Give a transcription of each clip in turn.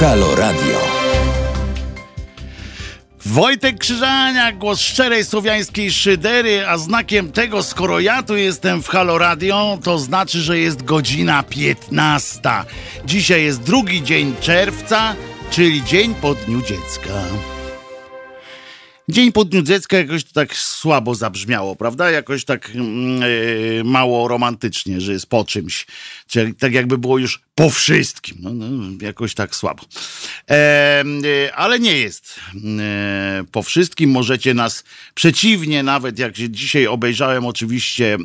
Halo Radio. Wojtek Krzyżania, głos szczerej słowiańskiej szydery, a znakiem tego, skoro ja tu jestem w Halo Radio, to znaczy, że jest godzina 15. Dzisiaj jest drugi dzień czerwca, czyli dzień po Dniu Dziecka. Dzień po Dniu Dziecka jakoś to tak słabo zabrzmiało, prawda? Jakoś tak yy, mało romantycznie, że jest po czymś. Czyli tak jakby było już po wszystkim. No, no jakoś tak słabo. E, e, ale nie jest e, po wszystkim. Możecie nas przeciwnie, nawet jak dzisiaj obejrzałem oczywiście e,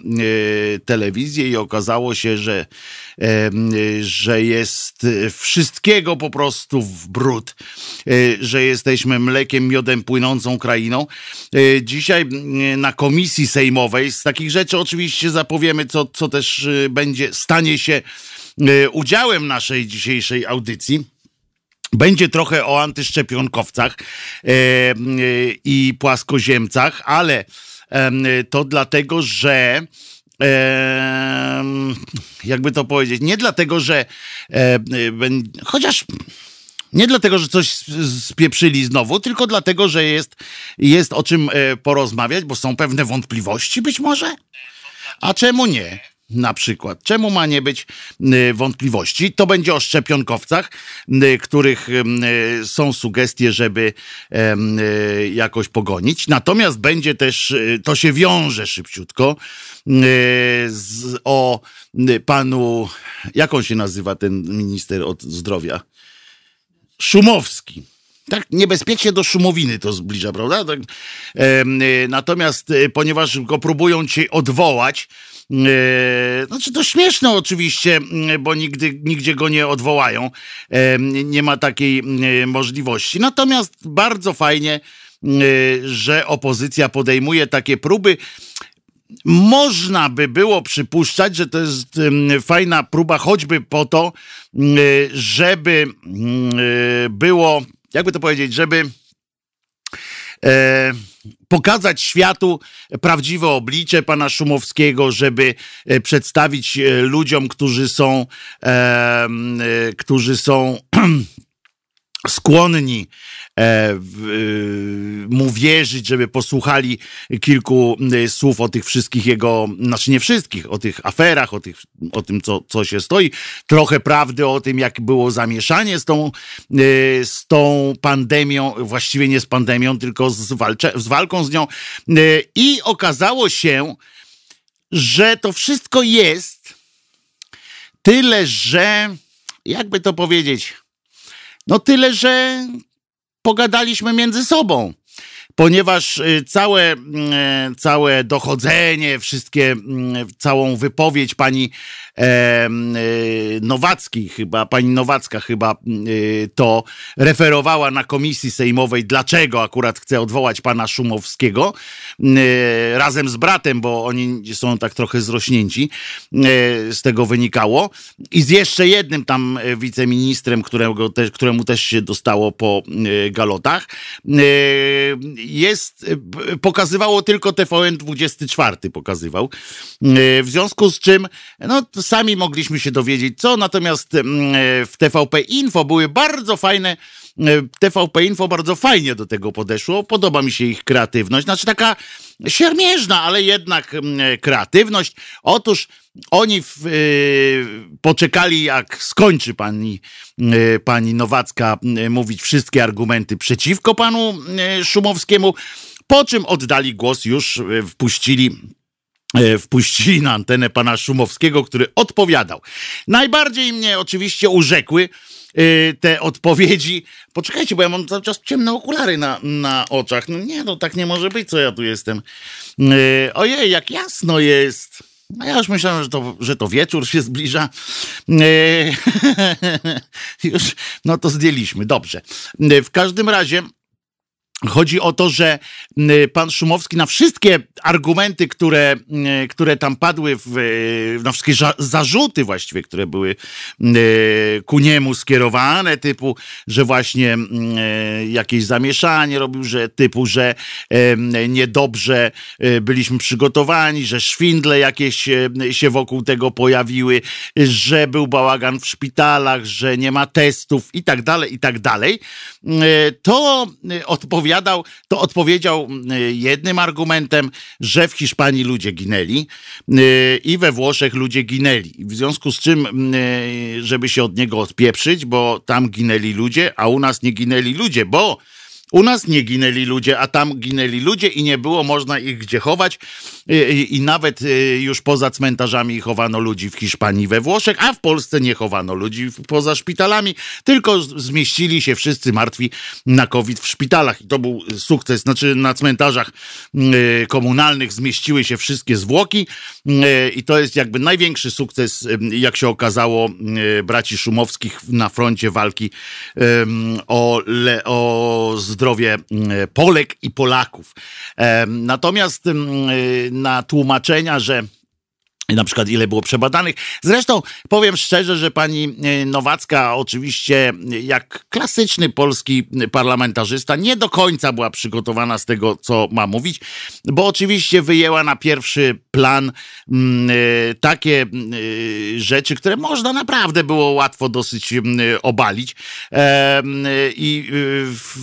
telewizję i okazało się, że, e, że jest wszystkiego po prostu w brud, e, że jesteśmy mlekiem, miodem płynącą krainą. Dzisiaj na komisji sejmowej z takich rzeczy oczywiście zapowiemy, co, co też będzie, stanie się E, udziałem naszej dzisiejszej audycji. Będzie trochę o antyszczepionkowcach e, e, i płaskoziemcach, ale to dlatego, że jakby to powiedzieć, nie dlatego, że chociaż nie dlatego, że coś spieprzyli znowu, tylko dlatego, że jest, jest o czym porozmawiać, bo są pewne wątpliwości być może. A czemu nie? Na przykład. Czemu ma nie być y, wątpliwości? To będzie o szczepionkowcach, y, których y, są sugestie, żeby jakoś pogonić. Natomiast będzie też, to się wiąże szybciutko, z, o panu, jak on się nazywa ten minister od zdrowia? Szumowski. Tak niebezpiecznie do szumowiny to zbliża, prawda? Tak, natomiast ponieważ go próbują ci odwołać, znaczy to śmieszne oczywiście, bo nigdy, nigdzie go nie odwołają. E, nie ma takiej możliwości. Natomiast bardzo fajnie, że opozycja podejmuje takie próby. Można by było przypuszczać, że to jest fajna próba, choćby po to, żeby było, jakby to powiedzieć, żeby e, pokazać światu prawdziwe oblicze pana Szumowskiego, żeby e, przedstawić e, ludziom, którzy są, e, którzy są skłonni mu wierzyć, żeby posłuchali kilku słów o tych wszystkich jego, znaczy nie wszystkich, o tych aferach, o, tych, o tym, co, co się stoi, trochę prawdy o tym, jak było zamieszanie z tą, z tą pandemią, właściwie nie z pandemią, tylko z, walcze, z walką z nią. I okazało się, że to wszystko jest tyle, że jakby to powiedzieć, no tyle, że pogadaliśmy między sobą ponieważ y, całe, mm, e, całe dochodzenie, wszystkie, mm, całą wypowiedź pani e, Nowackiej chyba, pani Nowacka chyba to referowała na komisji sejmowej, dlaczego akurat chce odwołać pana Szumowskiego razem z bratem, bo oni są tak trochę zrośnięci, z tego wynikało. I z jeszcze jednym tam wiceministrem, którego te, któremu też się dostało po galotach jest, e, pokazywało tylko TVN24 pokazywał. E, w związku z czym, no sami mogliśmy się dowiedzieć co, natomiast mm, e, w TVP Info były bardzo fajne TVP Info bardzo fajnie do tego podeszło. Podoba mi się ich kreatywność. Znaczy taka siermierzna, ale jednak mm, kreatywność. Otóż oni w, poczekali, jak skończy pani, pani Nowacka mówić wszystkie argumenty przeciwko panu Szumowskiemu, po czym oddali głos, już wpuścili wpuścili na antenę pana Szumowskiego, który odpowiadał. Najbardziej mnie oczywiście urzekły te odpowiedzi. Poczekajcie, bo ja mam cały czas ciemne okulary na, na oczach. No nie, no tak nie może być, co ja tu jestem. Ojej, jak jasno jest. No ja już myślałem, że to, że to wieczór się zbliża. E, już, no to zdjęliśmy, dobrze. W każdym razie Chodzi o to, że pan Szumowski na wszystkie argumenty, które, które tam padły, w, na wszystkie zarzuty właściwie, które były ku niemu skierowane, typu, że właśnie jakieś zamieszanie robił, że typu, że niedobrze e, byliśmy przygotowani, że szwindle jakieś się wokół tego pojawiły, że był bałagan w szpitalach, że nie ma testów i tak dalej, i tak dalej, to odpowiedział odpowiadał, to odpowiedział mm, jednym argumentem, że w Hiszpanii ludzie ginęli y, i we Włoszech ludzie ginęli. W związku z czym, mm, y, żeby się od niego odpieprzyć, bo tam ginęli ludzie, a u nas nie ginęli ludzie, bo u nas nie ginęli ludzie, a tam ginęli ludzie i nie było można ich gdzie chować. I, i nawet y, już poza cmentarzami chowano ludzi w Hiszpanii, we Włoszech, a w Polsce nie chowano ludzi poza szpitalami, tylko zmieścili się wszyscy martwi na COVID w szpitalach. I to był sukces. Znaczy na cmentarzach y, komunalnych zmieściły się wszystkie zwłoki y, i to jest jakby największy sukces, jak się okazało, braci Szumowskich na froncie walki o, o zdrowie Polek i Polaków. Natomiast na tłumaczenia, że na przykład ile było przebadanych. Zresztą powiem szczerze, że pani e, Nowacka oczywiście jak klasyczny polski parlamentarzysta nie do końca była przygotowana z tego, co ma mówić, bo oczywiście wyjęła na pierwszy plan mm, e, takie mm, e, rzeczy, które można naprawdę było łatwo dosyć mm, obalić i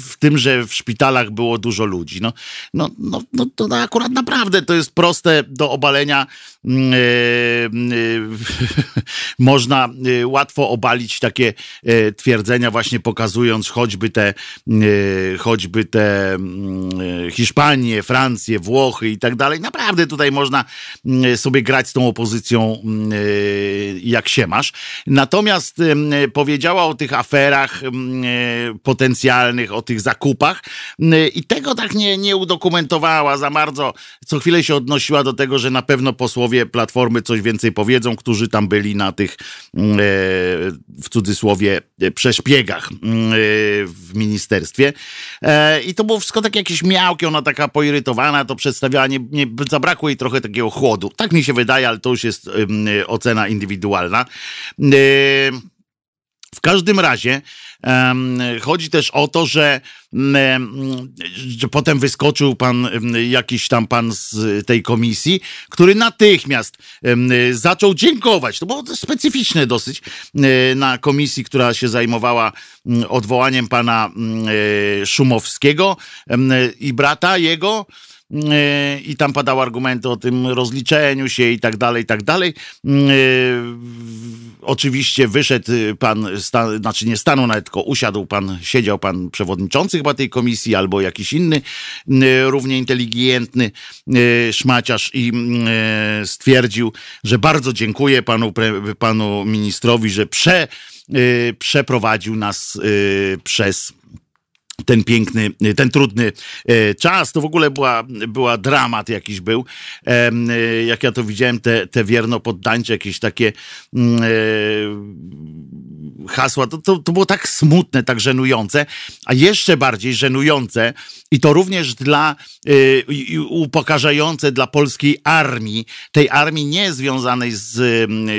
w tym, że w szpitalach było dużo ludzi. No, no, no, no to akurat naprawdę to jest proste do obalenia można e, łatwo obalić takie twierdzenia, właśnie pokazując choćby te, choćby te mm, Hiszpanię, Francję, Włochy i tak dalej. Naprawdę tutaj można sobie grać z tą opozycją jak się masz. Natomiast powiedziała o tych aferach potencjalnych, o tych zakupach i tego tak nie, nie udokumentowała za bardzo. Co chwilę się odnosiła do tego, że na pewno posłowie posłowie Platformy coś więcej powiedzą, którzy tam byli na tych mm, e, w cudzysłowie e, przeszpiegach mm, e, w ministerstwie. I to było wszystko tak jakieś miałkie, ona taka poirytowana, to przedstawiała, nie, nie, zabrakło jej trochę takiego chłodu. Tak mi się wydaje, ale to już jest ocena indywidualna. W każdym razie Chodzi też o to, że, że potem wyskoczył pan, jakiś tam pan z tej komisji, który natychmiast zaczął dziękować. To było specyficzne dosyć na komisji, która się zajmowała odwołaniem pana Szumowskiego i brata jego. E, i tam padały argumenty o tym rozliczeniu się i tak dalej, i tak dalej. E, oczywiście wyszedł pan, znaczy nie stanął nawet, tylko usiadł pan, siedział pan przewodniczący chyba tej komisji albo jakiś inny e, równie inteligentny szmaciarz i stwierdził, że bardzo dziękuję panu, panu ministrowi, że prze, przeprowadził nas przez ten piękny, ten trudny e, czas. To w ogóle była, była dramat jakiś był. E, jak ja to widziałem, te, te wierno poddańcze, jakieś takie mm, e, hasła, to, to, to było tak smutne, tak żenujące, a jeszcze bardziej żenujące i to również dla upokarzające dla polskiej armii, tej armii nie związanej z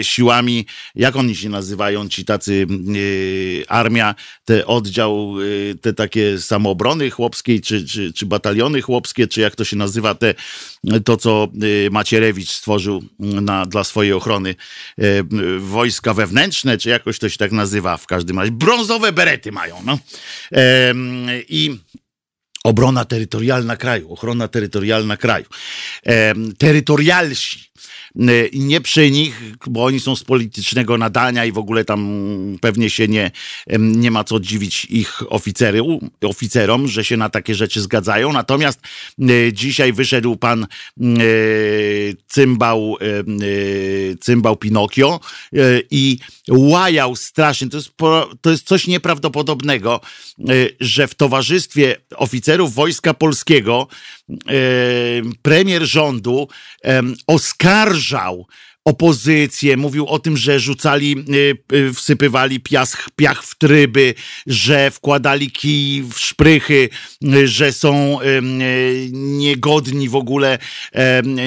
siłami, jak oni się nazywają, ci tacy armia, te oddział, te takie samoobrony chłopskiej, czy, czy, czy bataliony chłopskie, czy jak to się nazywa, te, to co y, Macierewicz stworzył na, dla swojej ochrony y, wojska wewnętrzne, czy jakoś to się tak nazywa w każdym razie. Brązowe berety mają, no. I obrona terytorialna kraju, ochrona terytorialna kraju. Terytorialsi nie przy nich, bo oni są z politycznego nadania i w ogóle tam pewnie się nie, nie ma co dziwić ich oficeru, oficerom, że się na takie rzeczy zgadzają. Natomiast dzisiaj wyszedł pan cymbał, cymbał Pinokio i łajał strasznie. To jest, to jest coś nieprawdopodobnego, że w towarzystwie oficerów Wojska Polskiego premier rządu oskarżał opozycję, mówił o tym, że rzucali, wsypywali piach, piach w tryby, że wkładali kij w szprychy, że są niegodni w ogóle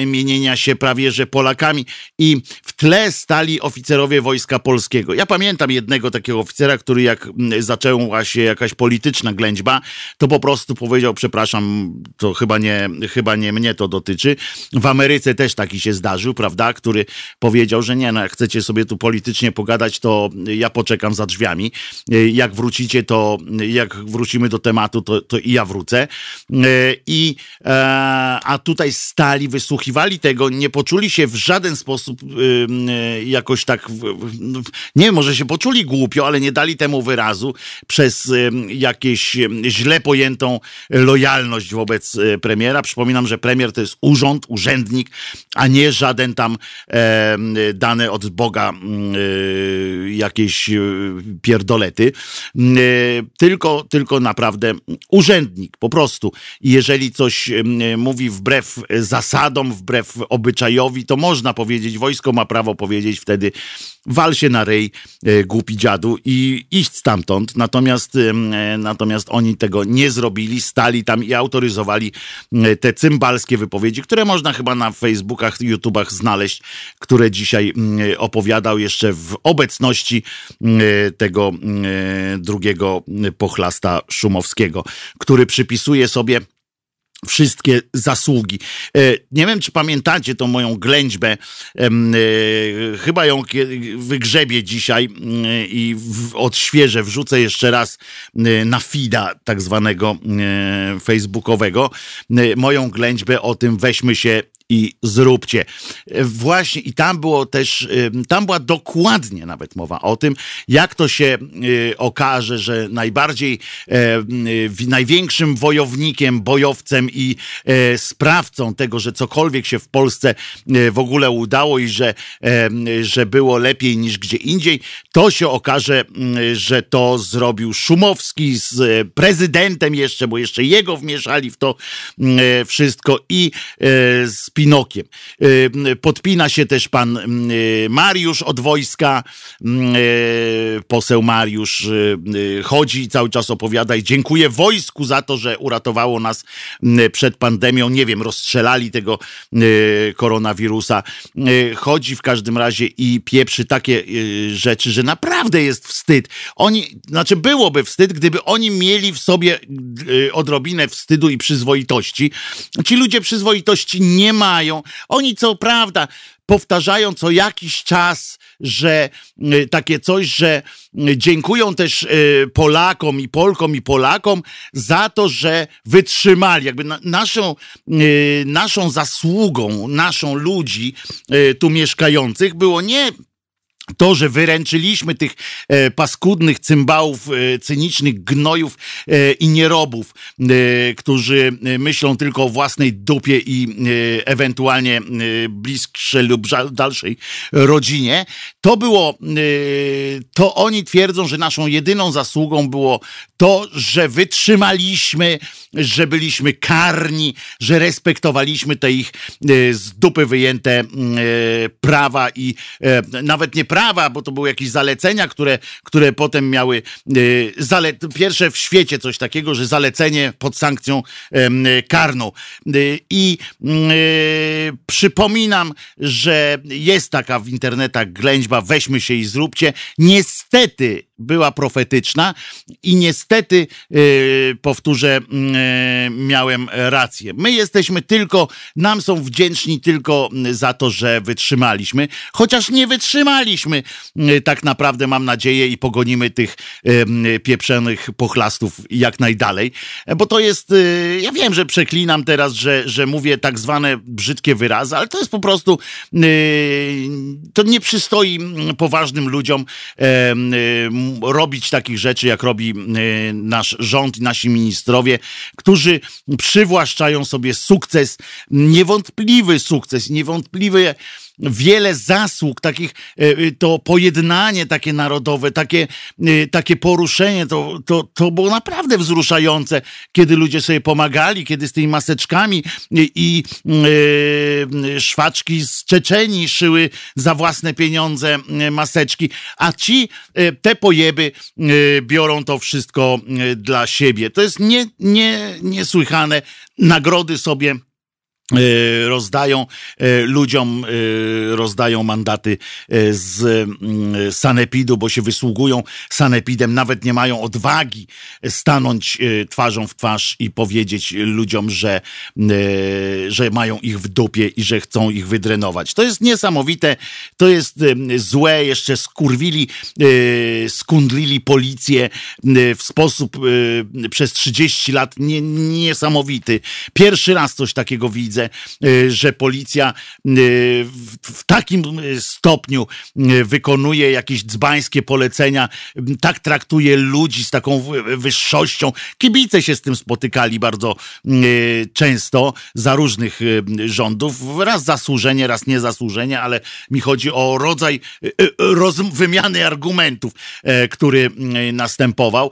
mienienia się prawie że Polakami i w tle stali oficerowie Wojska Polskiego. Ja pamiętam jednego takiego oficera, który jak zaczęła się jakaś polityczna ględźba, to po prostu powiedział, przepraszam, to chyba nie, chyba nie mnie to dotyczy. W Ameryce też taki się zdarzył, prawda, który powiedział, że nie, no jak chcecie sobie tu politycznie pogadać, to ja poczekam za drzwiami. Jak wrócicie, to jak wrócimy do tematu, to, to i ja wrócę. I e, a tutaj stali, wysłuchiwali tego, nie poczuli się w żaden sposób jakoś tak, nie wiem, może się poczuli głupio, ale nie dali temu wyrazu przez jakieś źle pojętą lojalność wobec e, premiera. Przypominam, że premier to jest urząd, urzędnik, a nie żaden tam e, dane od Boga e, jakieś pierdolety, tylko, tylko naprawdę urzędnik, po prostu. Jeżeli coś mówi wbrew zasadom, wbrew obyczajowi, to można powiedzieć, wojsko ma prawo powiedzieć wtedy wal się na rej, głupi dziadu i iść stamtąd. Natomiast, natomiast oni tego nie zrobili, stali tam i autoryzowali te cymbalskie wypowiedzi, które można chyba na Facebookach, YouTubach znaleźć, które dzisiaj opowiadał jeszcze w obecności tego drugiego pochlasta Szumowskiego, który przypisuje sobie wszystkie zasługi. E, nie wiem, czy pamiętacie tą moją ględźbę. E, chyba ją wygrzebię dzisiaj i odświeżę, wrzucę jeszcze raz na fida tak zwanego facebookowego. Moją ględźbę o tym weźmy się i zróbcie. Właśnie i tam było też, tam była dokładnie nawet mowa o tym, jak to się y, okaże, że najbardziej, e, największym wojownikiem, bojowcem i e, sprawcą tego, że cokolwiek się w Polsce e, w ogóle udało i że, że było lepiej niż gdzie indziej, to się okaże, że to zrobił Szumowski z prezydentem jeszcze, bo jeszcze jego wmieszali w to wszystko i z Pinokiem. Y, podpina się też pan y, Mariusz od wojska. Y, poseł Mariusz chodzi i cały czas opowiada i dziękuję wojsku za to, że uratowało nas przed pandemią. Nie wiem, rozstrzelali tego koronawirusa. Chodzi w każdym razie i pieprzy takie rzeczy, że naprawdę jest wstyd. Oni, znaczy byłoby wstyd, gdyby oni mieli w sobie odrobinę wstydu i przyzwoitości. Ci ludzie przyzwoitości nie mają mają. Oni co prawda powtarzają co jakiś czas, że y, takie coś, że y, dziękują też y, Polakom i Polkom i Polakom za to, że wytrzymali. Jakby naszą, naszą zasługą, naszą ludzi tu mieszkających było nie to, że wyręczyliśmy tych e, paskudnych cymbałów, e, cynicznych gnojów e, i nierobów, e, którzy e, myślą tylko o własnej dupie i e, ewentualnie bliższej lub dalszej rodzinie, to było, to oni twierdzą, że naszą jedyną zasługą było to, że wytrzymaliśmy, że byliśmy karni, że respektowaliśmy te ich z dupy wyjęte prawa i nawet nie prawa, bo to były jakieś zalecenia, które, które potem miały zale pierwsze w świecie coś takiego, że zalecenie pod sankcją karną. I y, przypominam, że jest taka w internetach ględźba, weźmy się i zróbcie. Niestety była profetyczna i niestety, powtórzę, yy, miałem rację. My jesteśmy tylko, nam są wdzięczni tylko za to, że wytrzymaliśmy, chociaż nie wytrzymaliśmy. Tak naprawdę, mam nadzieję, i pogonimy tych yy, pieprzonych pochlastów jak najdalej, bo to jest, ja wiem, że przeklinam teraz, że, że mówię tak zwane brzydkie wyrazy, ale to jest po prostu, to nie przystoi poważnym ludziom robić takich rzeczy, jak robi nasz rząd i nasi ministrowie, którzy przywłaszczają sobie sukces, niewątpliwy sukces, niewątpliwy wiele zasług, takich, to pojednanie takie narodowe, takie, takie poruszenie, to, to, to było naprawdę wzruszające, kiedy ludzie sobie pomagali, kiedy z tymi maseczkami i, i szwaczki z Czeczenii szyły za własne pieniądze maseczki, a ci, te pojeby biorą to wszystko dla siebie. To jest nie, nie, niesłychane. Nagrody sobie E, rozdają e, ludziom, e, rozdają mandaty z mm, sanepidu, bo się wysługują sanepidem, nawet nie mają odwagi stanąć twarzą w twarz i powiedzieć ludziom, że, że mają ich w dupie i że chcą ich wydrenować. To jest niesamowite, to jest złe, jeszcze skurwili, skundlili policję w sposób przez 30 lat niesamowity. Pierwszy raz coś takiego widzę widzę, y, że policja y, w takim stopniu y, wykonuje jakieś dzbańskie polecenia, tak traktuje ludzi z taką wyższością. Kibice się z tym spotykali bardzo często za różnych rządów. Raz zasłużenie, raz niezasłużenie, ale mi chodzi o rodzaj wymiany argumentów, e, który następował.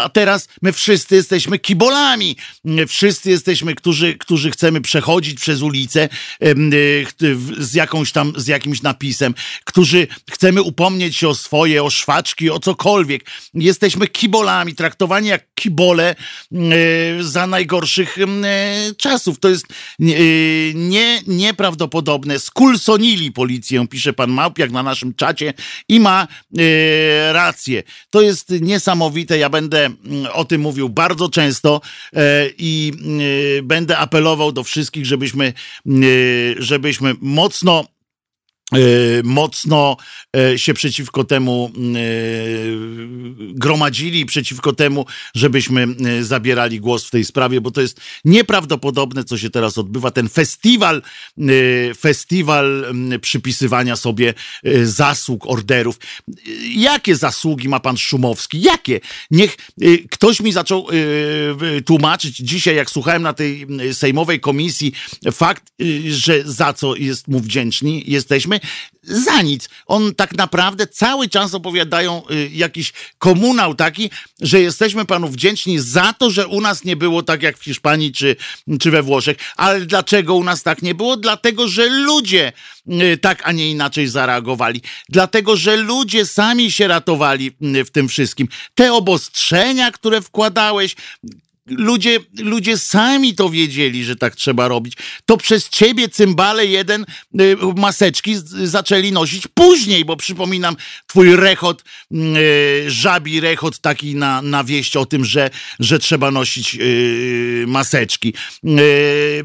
A teraz my wszyscy jesteśmy kibolami. Wszyscy jesteśmy, którzy, którzy chcemy przechodzić chodzić przez ulicę e, z jakąś tam, z jakimś napisem, którzy chcemy upomnieć się o swoje, o szwaczki, o cokolwiek. Jesteśmy kibolami, traktowani jak kibole e, za najgorszych e, czasów. To jest nie, nieprawdopodobne. Skulsonili policję, pisze pan Małpiak na naszym czacie i ma rację. To jest niesamowite. Ja będę o tym mówił bardzo często i będę apelował do wszystkich, żebyśmy, y, żebyśmy mocno mocno e, się przeciwko temu e, gromadzili, przeciwko temu, żebyśmy zabierali głos w tej sprawie, bo to jest nieprawdopodobne, co się teraz odbywa. Ten festiwal, festiwal przypisywania sobie zasług, orderów. Jakie zasługi ma pan Szumowski? Jakie? Niech ktoś mi zaczął tłumaczyć dzisiaj, jak słuchałem na tej sejmowej komisji, fakt, że za co jest mu wdzięczni jesteśmy, za nic. On tak naprawdę cały czas opowiadają y, jakiś komunał taki, że jesteśmy panu wdzięczni za to, że u nas nie było tak jak w Hiszpanii czy, czy we Włoszech. Ale dlaczego u nas tak nie było? Dlatego, że ludzie y, tak, a nie inaczej zareagowali. Dlatego, że ludzie sami się ratowali y, w tym wszystkim. Te obostrzenia, które wkładałeś, ludzie, ludzie sami to wiedzieli, że tak trzeba robić. To przez ciebie cymbale jeden y, maseczki zaczęli nosić później, bo przypominam twój rechot, y, żabi rechot taki na, na wieść o tym, że, że trzeba nosić y, maseczki.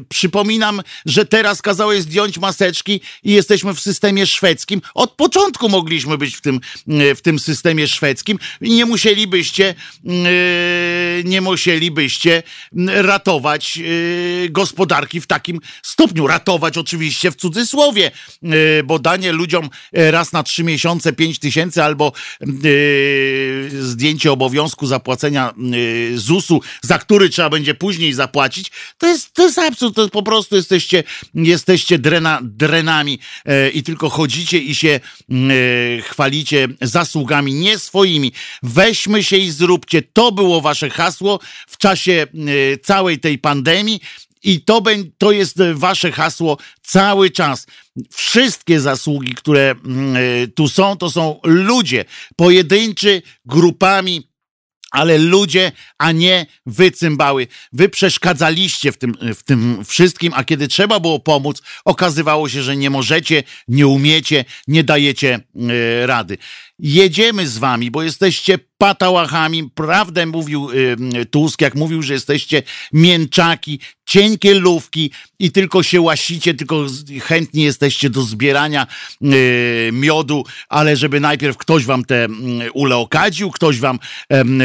Przypominam, że teraz kazałeś zdjąć maseczki i jesteśmy w systemie szwedzkim. Od początku mogliśmy być w tym, w tym systemie szwedzkim i nie musielibyście nie musielibyście oczywiście ratować y, gospodarki w takim stopniu. Ratować oczywiście w cudzysłowie, y, bo danie ludziom y, raz na trzy miesiące pięć tysięcy albo zdjęcie obowiązku zapłacenia ZUS-u, za który trzeba będzie później zapłacić, to jest, to jest absurd. To po prostu jesteście, jesteście drena, drenami i tylko chodzicie i się chwalicie zasługami nie swoimi. Weźmy się i zróbcie. To było wasze hasło w czasie czasie y, całej tej pandemii i to, to jest wasze hasło cały czas. Wszystkie zasługi, które mm, y, tu są, to są ludzie, pojedynczy, grupami, ale ludzie, a nie wy cymbały. Wy przeszkadzaliście w tym, w tym wszystkim, a kiedy trzeba było pomóc, okazywało się, że nie możecie, nie umiecie, nie dajecie rady jedziemy z wami, bo jesteście patałachami. Prawdę mówił y, Tusk, jak mówił, że jesteście mięczaki, cienkie lówki i tylko się łasicie, tylko chętni jesteście do zbierania y, miodu, ale żeby najpierw ktoś wam te y, ule okadził, ktoś wam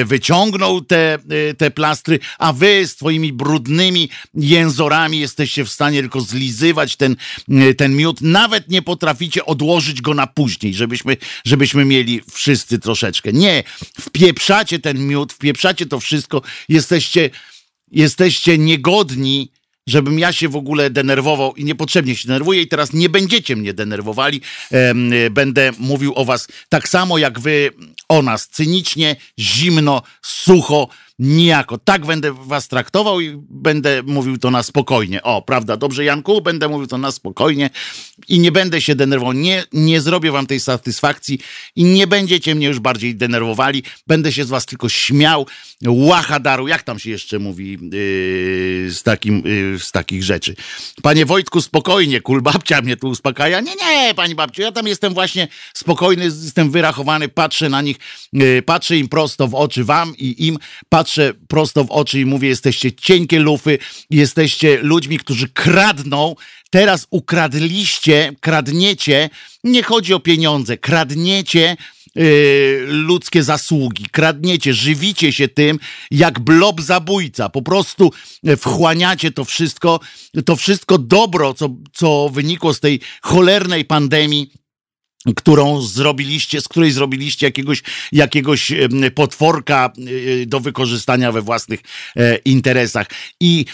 wyciągnął te, y, te plastry, a wy swoimi brudnymi jęzorami jesteście w stanie tylko zlizywać ten, y, ten miód. Nawet nie potraficie odłożyć go na później, żebyśmy, żebyśmy mieli mieli wszyscy troszeczkę. Nie, wpieprzacie ten miód, wpieprzacie to wszystko, jesteście, jesteście niegodni żebym ja się w ogóle denerwował i niepotrzebnie się denerwuję i teraz nie będziecie mnie denerwowali. Będę mówił o was tak samo jak wy o nas, cynicznie, zimno, sucho, nijako. Tak będę was traktował i będę mówił to na spokojnie. O, prawda, dobrze Janku? Będę mówił to na spokojnie i nie będę się denerwował. Nie, nie zrobię wam tej satysfakcji i nie będziecie mnie już bardziej denerwowali. Będę się z was tylko śmiał. Łachadaru, jak tam się jeszcze mówi yy, z, takim, yy, z takich rzeczy. Panie Wojtku, spokojnie, kul babcia mnie tu uspokaja. Nie, nie, pani babciu, ja tam jestem właśnie spokojny, jestem wyrachowany, patrzę na nich, yy, patrzę im prosto w oczy, wam i im, patrzę patrzę prosto w oczy i mówię, jesteście cienkie lufy, jesteście ludźmi, którzy kradną, teraz ukradliście, kradniecie, nie chodzi o pieniądze, kradniecie Yy, ludzkie zasługi. Kradniecie, żywicie się tym jak blob zabójca. Po prostu wchłaniacie to wszystko, to wszystko dobro, co, co wynikło z tej cholernej pandemii którą zrobiliście, z której zrobiliście jakiegoś, jakiegoś potworka e, do wykorzystania we własnych e, interesach. I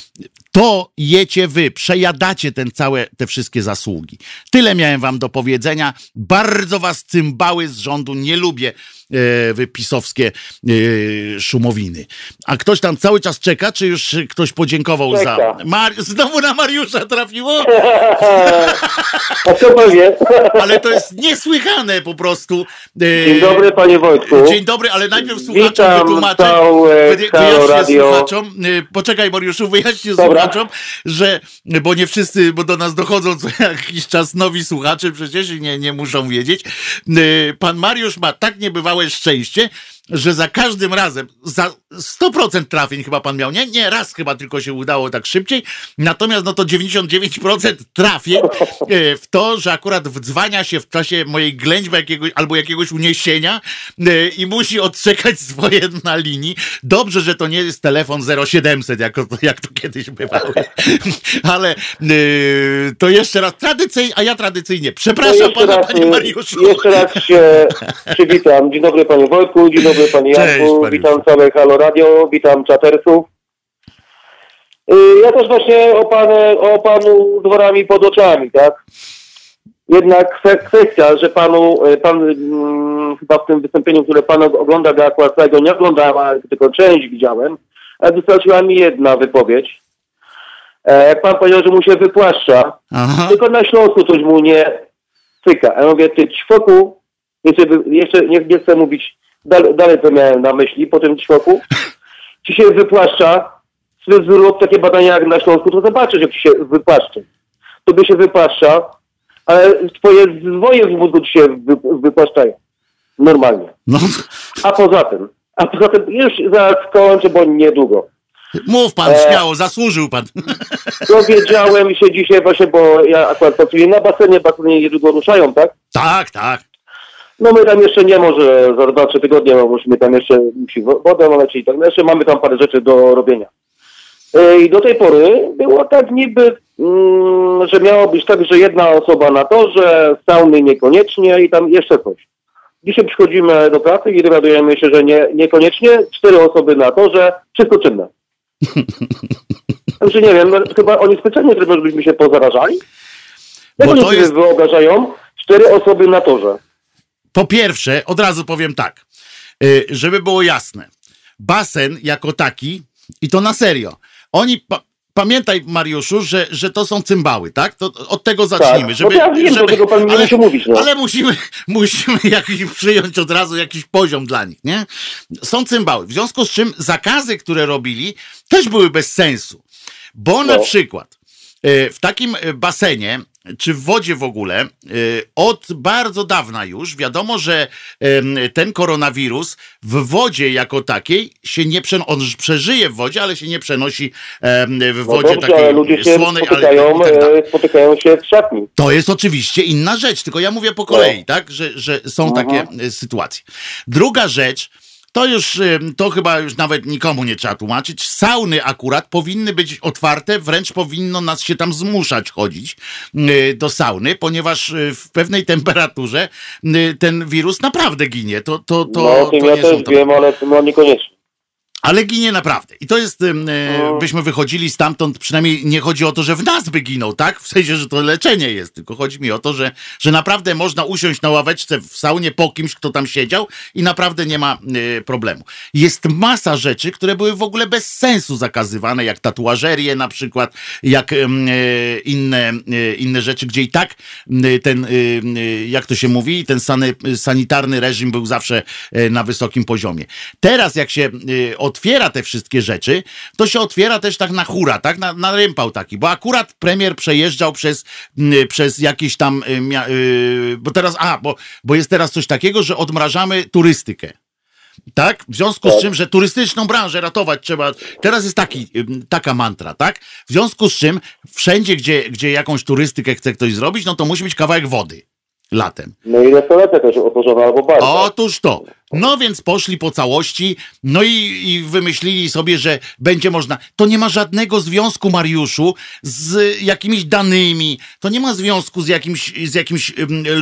to jecie wy, przejadacie ten całe, te wszystkie zasługi. Tyle miałem wam do powiedzenia. Bardzo was cymbały z rządu nie lubię E, wypisowskie e, szumowiny. A ktoś tam cały czas czeka, czy już ktoś podziękował czeka. za... Mar... Znowu na Mariusza trafiło? A co powie? Ale to jest niesłychane po prostu. E, Dzień dobry panie Wojtku. Dzień dobry, ale najpierw słuchaczom Witam wytłumaczę. Wyjaśnię słuchaczom. Poczekaj Mariuszu, wyjaśnię Dobra. słuchaczom, że, bo nie wszyscy, bo do nas dochodzą co jakiś czas nowi słuchacze przecież i nie, nie muszą wiedzieć. Pan Mariusz ma tak niebywałe całe szczęście, że za każdym razem, za 100% trafień chyba pan miał, nie? Nie, raz chyba tylko się udało tak szybciej, natomiast no to 99% trafień e, w to, że akurat wdzwania się w czasie mojej ględźby jakiegoś, albo jakiegoś uniesienia e, i musi odczekać swoje na linii. Dobrze, że to nie jest telefon 0700, jak to, jak to kiedyś bywało. Ale e, to jeszcze raz tradycyjnie, a ja tradycyjnie. Przepraszam pana, raz, panie Mariuszu. Jeszcze raz się przywitam. Dzień dobry panie Wojtku, dzień dobry panie Janku, witam całe Halo Radio, witam czatersów. Y, ja też właśnie o, pan, o panu dworami pod oczami, tak? Jednak kwestia, że panu, y, pan hmm, chyba w tym wystąpieniu, które pan ogląda, ja akurat tego nie oglądałem, ale tylko część widziałem, wystarczyła mi jedna wypowiedź. E, jak pan powiedział, że mu się wypłaszcza, Aha. tylko na Śląsku coś mu nie cyka. Ja mówię, ty ćwoku, jeszcze, jeszcze nie, nie chcę mówić dalej, dalej to miałem na myśli po tym ćwoku, ci się wypłaszcza, zrób takie badania jak na Śląsku, to zobaczysz, jak ci się wypłaszczy. Tobie się wypłaszcza, ale twoje zwoje w mózgu ci się wy, wypłaszczają. Normalnie. No. A poza tym, a poza tym, już zaraz kończę, bo niedługo. Mów pan, e, śmiało, zasłużył pan. Dowiedziałem się dzisiaj właśnie, bo ja akurat pracuję na basenie, basenie niedługo ruszają, tak? Tak, tak. No my tam jeszcze nie może za dwa, trzy tygodnie, bo musimy tam jeszcze musi wodę naleć i tak. No jeszcze mamy tam parę rzeczy do robienia. E, I do tej pory było tak niby, mm, że miało być tak, że jedna osoba na torze, sauny niekoniecznie i tam jeszcze coś. Dzisiaj przychodzimy do pracy i dowiadujemy się, że nie, niekoniecznie, cztery osoby na torze, wszystko czynne. Także nie wiem, no, chyba oni specjalnie zrobią, żebyśmy się pozarażali? Jak oni sobie jest... wyobrażają cztery osoby na torze? Po pierwsze, od razu powiem tak, y, żeby było jasne. Basen jako taki, i to na serio, oni. Pa pamiętaj, Mariuszu, że, że to są cymbały, tak? To od tego zacznijmy. Tak. Żeby, no ja wiem, żeby, tego pan ale, musi mówić. No. Ale musimy, musimy jakiś, przyjąć od razu jakiś poziom dla nich, nie? Są cymbały. W związku z czym zakazy, które robili, też były bez sensu. Bo no. na przykład w takim basenie czy w wodzie w ogóle, y, od bardzo dawna już wiadomo, że ten koronawirus w wodzie jako takiej się nie przenosi, on przeżyje w wodzie, ale się nie przenosi w no wodzie no dobrze, takiej ludzie się słonej, spotykają, ale tak spotykają się w szatni. To jest oczywiście inna rzecz, tylko ja mówię po kolei, no. tak, że, że są Aha. takie e, sytuacje. Druga rzecz, to już, to chyba już nawet nikomu nie trzeba tłumaczyć. Sauny akurat powinny być otwarte, wręcz powinno nas się tam zmuszać chodzić y, do sauny, ponieważ y, w pewnej temperaturze y, ten wirus naprawdę ginie. To, to, to, no, to ja też wiem, ale no niekoniecznie. Ale ginie naprawdę. I to jest, e, no. byśmy wychodzili stamtąd, przynajmniej nie chodzi o to, że w nas by ginął, tak? W sensie, że to leczenie jest, tylko chodzi mi o to, że, że naprawdę można usiąść na ławeczce w saunie po kimś, kto tam siedział i naprawdę nie ma e, problemu. Jest masa rzeczy, które były w ogóle bez sensu zakazywane, jak tatuażerie na przykład, jak e, inne, inne rzeczy, gdzie i tak ten, jak to się mówi, ten sanitarny reżim był zawsze na wysokim poziomie. Teraz jak się od otwiera te wszystkie rzeczy, to się otwiera też tak na hura, tak? Na, na rympał taki, bo akurat premier przejeżdżał przez, przez jakieś tam, y, y, bo teraz, a, bo, bo jest teraz coś takiego, że odmrażamy turystykę. Tak? W związku z tak. czym, że turystyczną branżę ratować trzeba. Teraz jest taki, taka mantra, tak? W związku z czym, wszędzie, gdzie, gdzie jakąś turystykę chce ktoś zrobić, no to musi być kawałek wody latem. No i restauracja też otworzona albo bar. Otóż to. No więc poszli po całości, no i, i, wymyślili sobie, że będzie można. To nie ma żadnego związku, Mariuszu, z jakimiś danymi. To nie ma związku z jakimś, z jakimś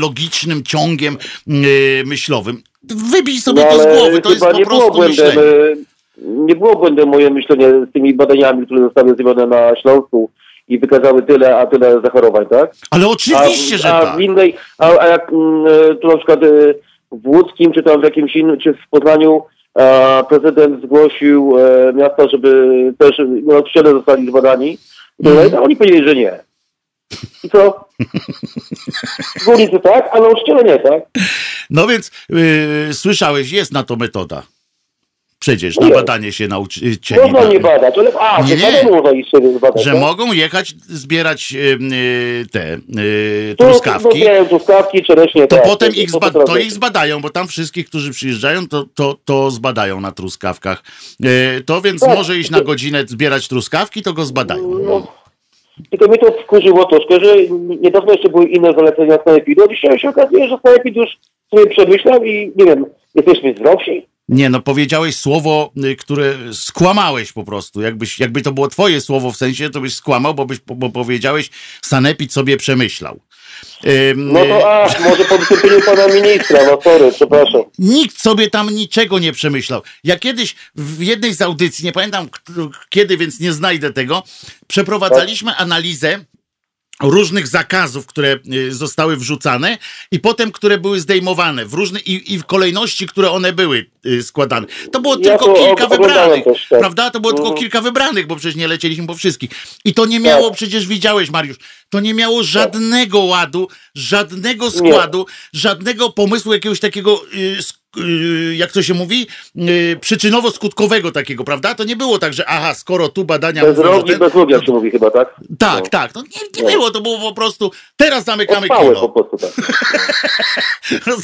logicznym ciągiem yy, myślowym. Wybij sobie no, to z głowy, to jest po prostu błędem, myślenie. E, nie było błędem moje myślenie z tymi badaniami, które zostały zrobione na Śląsku i wykazały tyle, a tyle zachorowań, tak? Ale oczywiście, a, że a tak. W innej, a, a jak mm, e, tu na przykład e, w Łódzkim, czy tam w jakimś innym, czy w Poznaniu a, prezydent zgłosił e, miasta, żeby też nauczyciele zostali zbadani, mm. a oni powiedzieli, że nie. I co? Górnicy tak, a nauczyciele nie, tak? No więc yy, słyszałeś, jest na to metoda. Przecież na badanie się nauczycieli. Można nie badać, ale a, nie, nie. można iść. Że tak? mogą jechać zbierać yy, te yy, truskawki. To, truskawki, czereśnie. To tak, potem ich, zba to ich zbadają, bo tam wszystkich, którzy przyjeżdżają, to, to, to zbadają na truskawkach. Yy, to więc tak. może iść na godzinę zbierać truskawki, to go zbadają. No. Tylko mnie to wkurzyło troszkę, że niedawno jeszcze były inne zalecenia sanepidu, a dzisiaj się okazuje, że sanepid już sobie przemyślał i nie wiem, jesteśmy zdrowsi, nie, no powiedziałeś słowo, y, które skłamałeś po prostu. Jakbyś, jakby to było twoje słowo w sensie, to byś skłamał, bo, byś, bo powiedziałeś, Sanepid sobie przemyślał. no to a, może po wystąpieniu pana ministra, no sorry, przepraszam. Nikt sobie tam niczego nie przemyślał. Ja kiedyś w jednej z audycji, nie pamiętam kiedy, więc nie znajdę tego, przeprowadzaliśmy analizę różnych zakazów, które y, zostały wrzucane i potem, które były zdejmowane w różne, i, i w kolejności, które one były y, składane. To było ja tylko kilka wybranych, też, tak. prawda? To było tylko mhm. kilka wybranych, bo przecież nie lecieliśmy po wszystkich. I to nie miało, tak. przecież widziałeś Mariusz, to nie miało tak. żadnego ładu, żadnego składu, nie. żadnego pomysłu jakiegoś takiego Y, jak to się mówi, y, przyczynowo-skutkowego takiego, prawda? To nie było tak, że aha, skoro tu badania... Bez rogi, ten, bez rogi, jak się mówi chyba, tak? Tak, no. tak. To nie, nie no. było, to było po prostu teraz zamykamy Odpałe kino. po prostu, tak.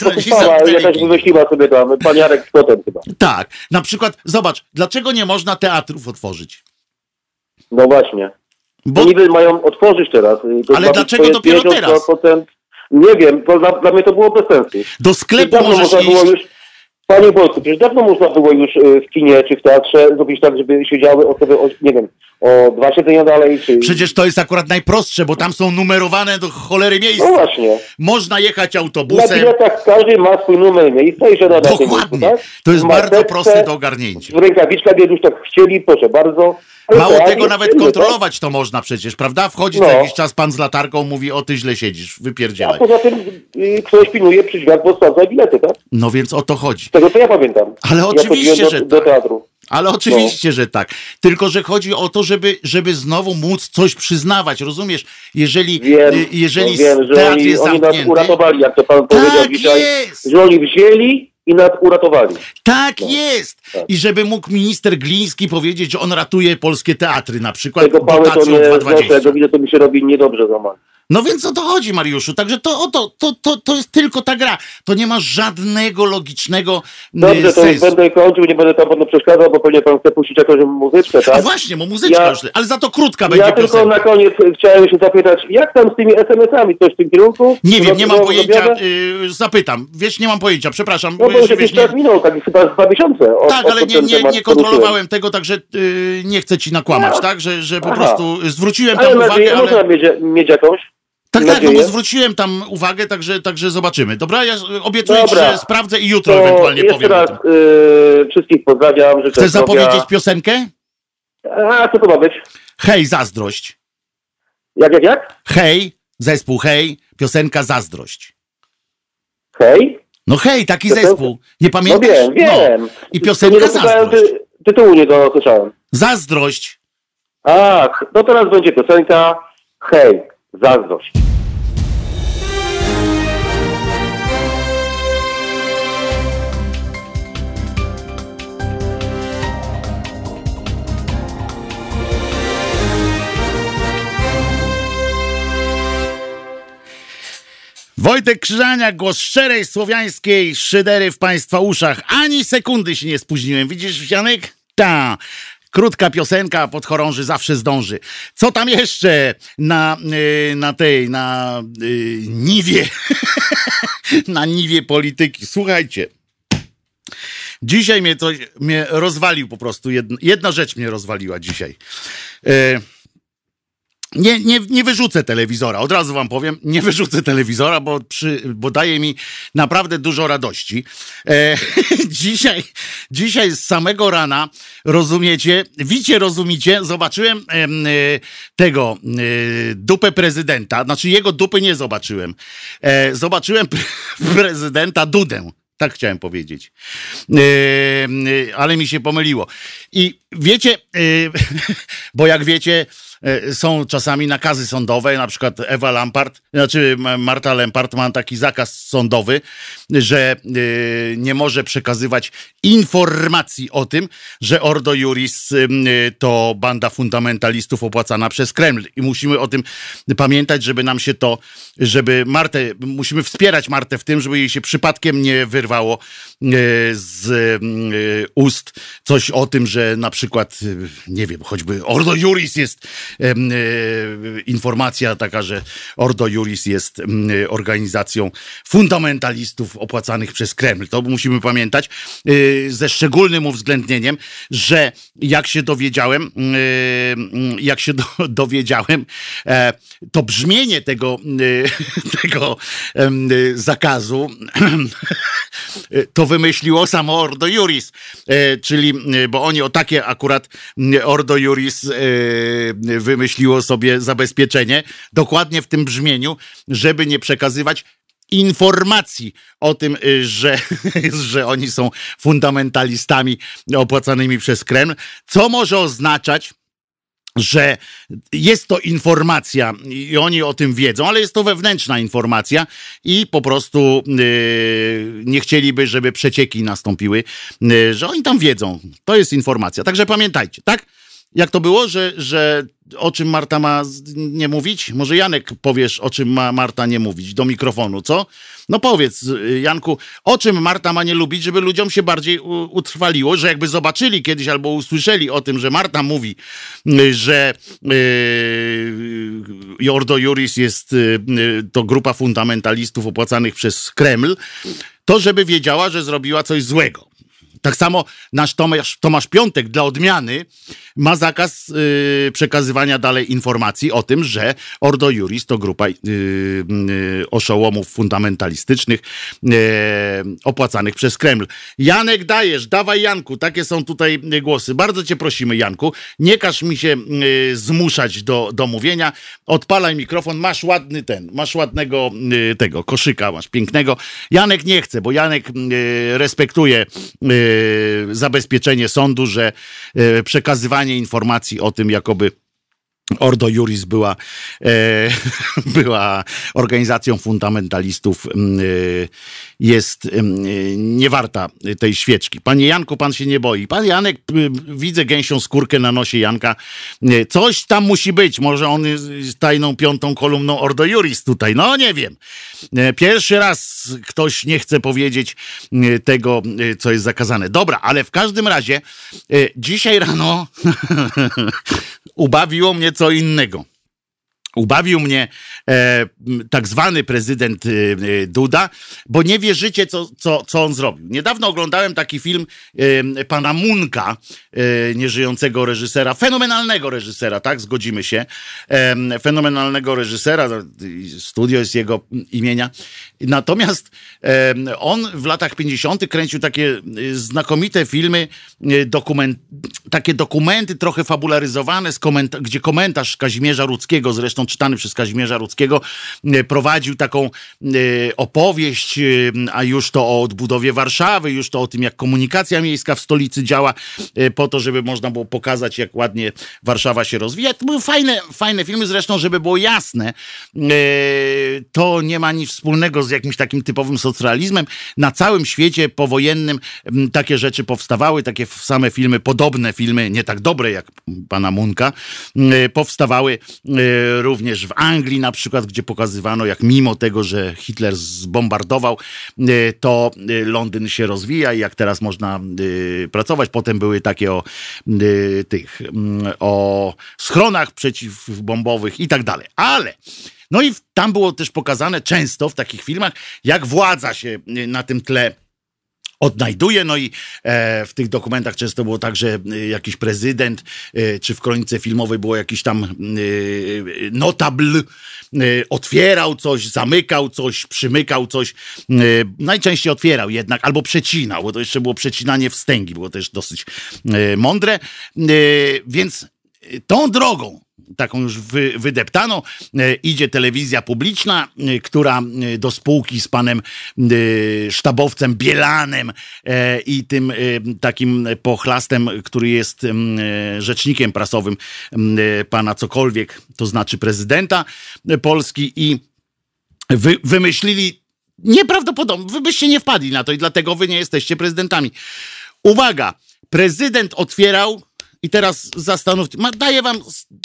Odpała, jakaś wymyśliła sobie tam, paniarek z kotem chyba. Tak, na przykład, zobacz, dlaczego nie można teatrów otworzyć? No właśnie. Bo... Niby mają otworzyć teraz. Ale dlaczego dopiero teraz? Nie wiem, to dla, dla mnie to było bez sensu. Do sklepu możesz iść... Już, Panie Bolku, przecież dawno można było już y, w kinie czy w teatrze zrobić tak, żeby siedziały osoby, o, nie wiem, o dwa siedzenia dalej. Czy... Przecież to jest akurat najprostsze, bo tam są numerowane do cholery miejsc. No właśnie. Można jechać autobusem. Na biletach każdy ma swój numer miejsca i siada na Dokładnie. Miejscu, tak? To jest bardzo proste do ogarnięcia. Jak już tak chcieli, proszę bardzo. Mało tego, nawet tak? kontrolować to można przecież, prawda? Wchodzi no. co jakiś czas pan z latarką, mówi, o ty źle siedzisz, wypierdzielaj. A poza tym y, ktoś pilnuje przy drzwiach, bo sprawdza bilety, tak? No więc o to chodzi. Z tego co ja pamiętam. Ale oczywiście, do, że do tak. teatru. Ale oczywiście, no. że tak. Tylko, że chodzi o to, żeby, żeby znowu móc coś przyznawać, rozumiesz? Jeżeli, wiem, y, jeżeli no wiem, teatr oni, jest zamknięty... Oni nas uratowali, jak to pan tak powiedział dzisiaj. Jest. Że oni wzięli i nas uratowali. Tak no. jest! Tak. I żeby mógł minister Gliński powiedzieć, że on ratuje polskie teatry, na przykład Tego dotacją to nie 2,20. Tego widzę, to mi się robi niedobrze za no więc o to chodzi, Mariuszu. Także to, to, to, to, to jest tylko ta gra. To nie ma żadnego logicznego Dobrze, to już będę kończył, nie będę tam panu przeszkadzał, bo pewnie pan chce puścić jakąś muzyczkę, tak? A właśnie, bo muzyczka ja, już, ale za to krótka będzie Ja tylko piosenka. na koniec chciałem się zapytać, jak tam z tymi SMS-ami? Coś w tym kierunku? Nie wiem, nie mam pojęcia. Yy, zapytam. Wiesz, nie mam pojęcia, przepraszam. No bo już jakiś czas minął, tak chyba dwa miesiące. Od, tak, ale nie, nie, nie kontrolowałem tego, także yy, nie chcę ci nakłamać, tak? Że, że po Aha. prostu zwróciłem tam ale uwagę, ale... Można mieć, mieć jakąś? Tak, tak, no bo zwróciłem tam uwagę, także, także zobaczymy. Dobra, ja obiecuję Dobra. że sprawdzę i jutro to ewentualnie jeszcze powiem. raz yy, wszystkich pozdrawiam. Życzę Chcesz zapowiedzieć piosenkę? A, co to ma być? Hej, zazdrość. Jak, jak, jak? Hej, zespół Hej, piosenka Zazdrość. Hej? No hej, taki Piosenka? zespół. Nie pamiętasz? No wiem, wiem. No. I piosenka nie Zazdrość. Ty, tytułu nie dosłyszałem. Zazdrość. Ach, no teraz będzie piosenka Hej, Zazdrość. Wojtek Krzyżania, głos szczerej słowiańskiej szydery w Państwa uszach. Ani sekundy się nie spóźniłem. Widzisz, Janek? Ta. Krótka piosenka podchorąży zawsze zdąży. Co tam jeszcze na, y, na tej, na yy, niwie, na niwie polityki? Słuchajcie. Dzisiaj mnie coś, mnie rozwalił po prostu. Jedna, jedna rzecz mnie rozwaliła dzisiaj. Yy, nie, nie, nie wyrzucę telewizora, od razu wam powiem, nie wyrzucę telewizora, bo, przy, bo daje mi naprawdę dużo radości. E, dzisiaj, dzisiaj z samego rana, rozumiecie, wicie, rozumiecie, zobaczyłem e, tego e, dupę prezydenta, znaczy jego dupy nie zobaczyłem. E, zobaczyłem pre prezydenta Dudę. Tak chciałem powiedzieć. E, ale mi się pomyliło. I wiecie, e, bo jak wiecie, E, są czasami nakazy sądowe, na przykład Ewa Lampart, znaczy Marta Lampart ma taki zakaz sądowy, że e, nie może przekazywać informacji o tym, że Ordo Juris e, to banda fundamentalistów opłacana przez Kreml. I musimy o tym pamiętać, żeby nam się to, żeby Martę, musimy wspierać Martę w tym, żeby jej się przypadkiem nie wyrwało z ust coś o tym, że na przykład, nie wiem, choćby Ordo Juris jest E, informacja taka, że Ordo Juris jest organizacją fundamentalistów opłacanych przez Kreml. To musimy pamiętać e, ze szczególnym uwzględnieniem, że jak się dowiedziałem, jak się do, dowiedziałem, e, to brzmienie tego, tego zakazu to wymyśliło samo Ordo Juris, czyli, bo oni o takie akurat Ordo Juris wymyśliło sobie zabezpieczenie, dokładnie w tym brzmieniu, żeby nie przekazywać informacji o tym, y, że, że oni są fundamentalistami opłacanymi przez Kreml, co może oznaczać, że jest to informacja i oni o tym wiedzą, ale jest to wewnętrzna informacja i po prostu yy, nie chcieliby, żeby przecieki nastąpiły, yy, że oni tam wiedzą. To jest informacja. Także pamiętajcie, tak? Jak to było, że, że o czym Marta ma nie mówić? Może Janek powiesz, o czym ma Marta nie mówić do mikrofonu, co? No powiedz, Janku, o czym Marta ma nie lubić, żeby ludziom się bardziej utrwaliło, że jakby zobaczyli kiedyś albo usłyszeli o tym, że Marta mówi, że yy, Ordo Juris jest yy, to grupa fundamentalistów opłacanych przez Kreml, to żeby wiedziała, że zrobiła coś złego. Tak samo nasz Tomasz, Tomasz Piątek dla odmiany ma zakaz yy, przekazywania dalej informacji o tym, że Ordo Juris to grupa yy, yy, oszołomów fundamentalistycznych yy, opłacanych przez Kreml. Janek dajesz, dawaj Janku, takie są tutaj głosy. Bardzo cię prosimy Janku, nie każ mi się yy, zmuszać do, do mówienia. Odpalaj mikrofon, masz ładny ten, masz ładnego yy, tego koszyka, masz pięknego. Janek nie chce, bo Janek respektuje zabezpieczenie sądu, że przekazywanie informacji o tym, jakoby Ordo Juris była, e, była organizacją fundamentalistów, e, jest e, niewarta tej świeczki. Panie Janku, pan się nie boi. Pan Janek, widzę gęsią skórkę na nosie Janka. E, coś tam musi być. Może on jest tajną piątą kolumną Ordo Juris tutaj. No nie wiem. E, pierwszy raz ktoś nie chce powiedzieć e, tego, co jest zakazane. Dobra, ale w każdym razie dzisiaj rano ubawiło mnie co innego. Ubawił mnie e, tak zwany prezydent e, Duda, bo nie wierzycie, co, co, co on zrobił. Niedawno oglądałem taki film e, pana Munka, e, nieżyjącego reżysera, fenomenalnego reżysera, tak? Zgodzimy się. E, fenomenalnego reżysera, studio jest jego imienia. Natomiast on w latach 50. kręcił takie znakomite filmy, dokument, takie dokumenty trochę fabularyzowane, gdzie komentarz Kazimierza Rudzkiego zresztą czytany przez Kazimierza Rudzkiego, e, prowadził taką opowieść, a już to o odbudowie Warszawy, już to o tym, jak komunikacja miejska w stolicy działa, po to, żeby można było pokazać, jak ładnie Warszawa się rozwija. To były fajne, fajne filmy, zresztą, żeby było jasne, to nie ma nic wspólnego z jakimś takim typowym socrealizmem. Na całym świecie powojennym takie rzeczy powstawały, takie same filmy, podobne filmy, nie tak dobre jak pana Munka, powstawały również również w Anglii na przykład, gdzie pokazywano, jak mimo tego, że Hitler zbombardował, e, to Londyn się rozwija i jak teraz można pracować. Potem były takie o tych, mm, o schronach przeciwbombowych i tak dalej. Ale no i tam było też pokazane często w takich filmach, jak władza się na tym tle odnajduje. No i e, w tych dokumentach często było tak, że e, jakiś prezydent, e, czy w kronice filmowej było jakiś tam notabl, otwierał coś, zamykał coś, przymykał coś. Najczęściej otwierał jednak, albo przecinał, bo to jeszcze było przecinanie wstęgi, było też dosyć mądre. więc tą drogą taką już wy, wydeptaną, e, idzie telewizja publiczna, e, która e, do spółki z panem sztabowcem Bielanem i tym takim pochlastem, który jest rzecznikiem prasowym pana cokolwiek, to znaczy prezydenta Polski. I wy, wymyślili nieprawdopodobnie, wy byście nie wpadli na to i dlatego wy nie jesteście prezydentami. Uwaga, prezydent otwierał i teraz zastanówcie, daję wam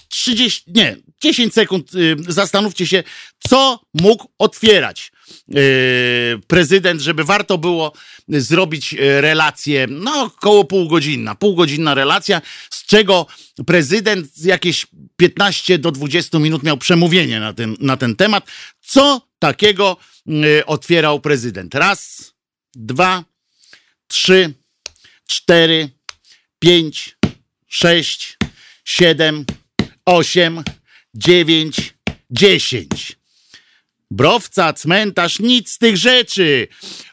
30, nie, 10 sekund, y, zastanówcie się, co mógł otwierać y, prezydent, żeby warto było zrobić y, relację, no około półgodzinna, półgodzinna relacja, z czego prezydent jakieś 15 do 20 minut miał przemówienie na ten, na ten temat. Co takiego otwierał prezydent? Raz, dwa, trzy, cztery, pięć, sześć, siedem, osiem, dziewięć, dziesięć. Browca, cmentarz, nic z tych rzeczy.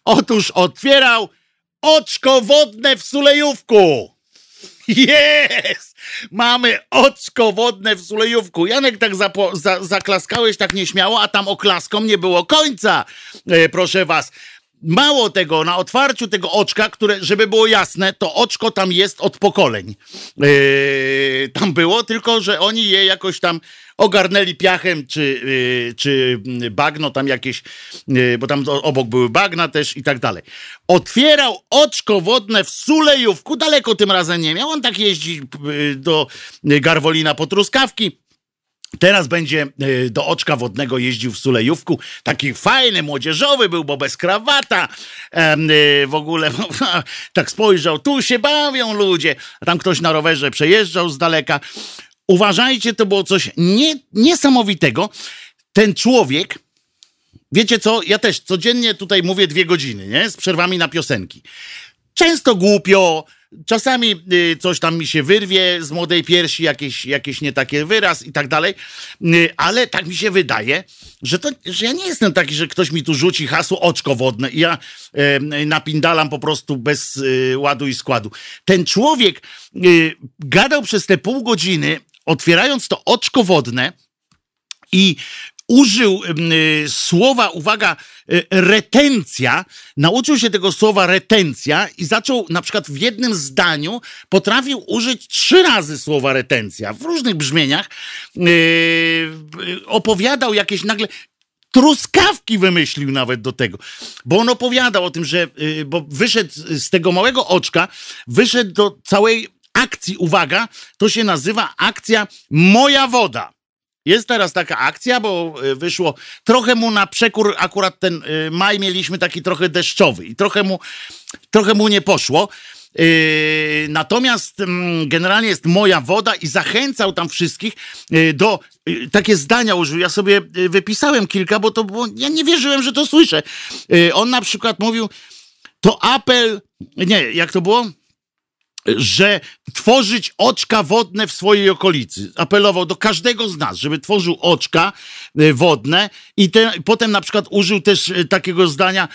Otóż otwierał oczko wodne w Sulejówku. Jest! Mamy oczko wodne w Sulejówku. Janek, tak za, zaklaskałeś tak nieśmiało, a tam oklaskom nie było końca. E, proszę was. Mało tego, na otwarciu tego oczka, które, żeby było jasne, to oczko tam jest od pokoleń. Yy, tam było, tylko że oni je jakoś tam ogarnęli piachem, czy, yy, czy bagno tam jakieś, yy, bo tam obok były bagna też i tak dalej. Otwierał oczko wodne w Sulejówku, daleko tym razem nie miał. On tak jeździ yy, do Garwolina po truskawki Teraz będzie e, do oczka wodnego jeździł w Sulejówku. Taki fajny, młodzieżowy był, bo bez krawata. E, w ogóle tak spojrzał, tu się bawią ludzie. A tam ktoś na rowerze przejeżdżał z daleka. Uważajcie, to było coś nie, niesamowitego. Ten człowiek, wiecie co, ja też codziennie tutaj mówię dwie godziny, nie? Z przerwami na piosenki. Często głupio, Czasami y, coś tam mi się wyrwie z młodej piersi, jakieś, jakieś nie takie wyraz i tak dalej, y, ale tak mi się wydaje, że, to, że ja nie jestem taki, że ktoś mi tu rzuci hasło oczko wodne i ja e, napindalam po prostu bez ładu i składu. Ten człowiek gadał przez te pół godziny, otwierając to oczko wodne i użył y, słowa, uwaga, y, retencja, nauczył się tego słowa retencja i zaczął na przykład w jednym zdaniu potrafił użyć trzy razy słowa retencja w różnych brzmieniach. Y, opowiadał jakieś nagle truskawki wymyślił nawet do tego, bo on opowiadał o tym, że bo wyszedł z tego małego oczka, wyszedł do całej akcji, uwaga, to się nazywa akcja Moja Woda. Jest teraz taka akcja, bo e, wyszło trochę mu na przekór, akurat ten e, maj mieliśmy taki trochę deszczowy i trochę mu, trochę mu nie poszło. Natomiast mm, generalnie jest moja woda i zachęcał tam wszystkich do takie zdania użył. Ja sobie wypisałem kilka, bo to było, ja nie wierzyłem, że to słyszę. On na przykład mówił, to apel, nie, jak to było? Że tworzyć oczka wodne w swojej okolicy. Apelował do każdego z nas, żeby tworzył oczka e, wodne i te, potem na przykład użył też e, takiego zdania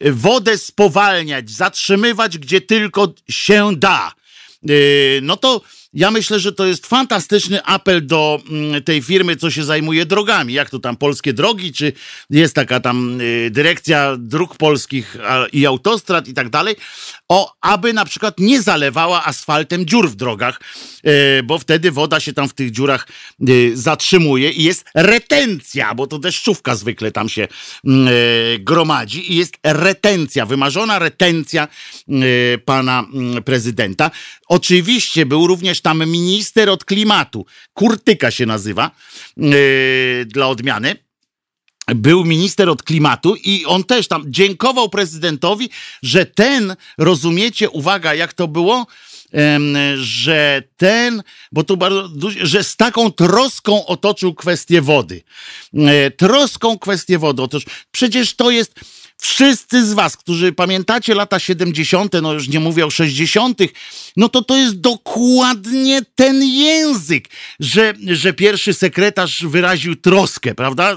wodę spowalniać, zatrzymywać gdzie tylko się da. E, no to ja myślę, że to jest fantastyczny apel do mm, tej firmy, co się zajmuje drogami. Jak to tam polskie drogi, czy jest taka tam y, dyrekcja dróg polskich i autostrad i tak dalej, o aby na przykład nie zalewała asfaltem dziur w drogach, y, bo wtedy woda się tam w tych dziurach y, zatrzymuje i jest retencja, bo to deszczówka zwykle tam się mm, gromadzi i jest retencja, wymarzona retencja pana mm, prezydenta. Oczywiście był również tam minister od klimatu, Kurtyka się nazywa, yy, dla odmiany był minister od klimatu i on też tam dziękował prezydentowi, że ten, rozumiecie, uwaga, jak to było, że ten, bo tu bardzo, że z taką troską otoczył kwestię wody. E, troską kwestię wody. Otóż przecież to jest Wszyscy z was, którzy pamiętacie lata 70., no już nie mówię o 60., no to to jest dokładnie ten język, że, że pierwszy sekretarz wyraził troskę, prawda?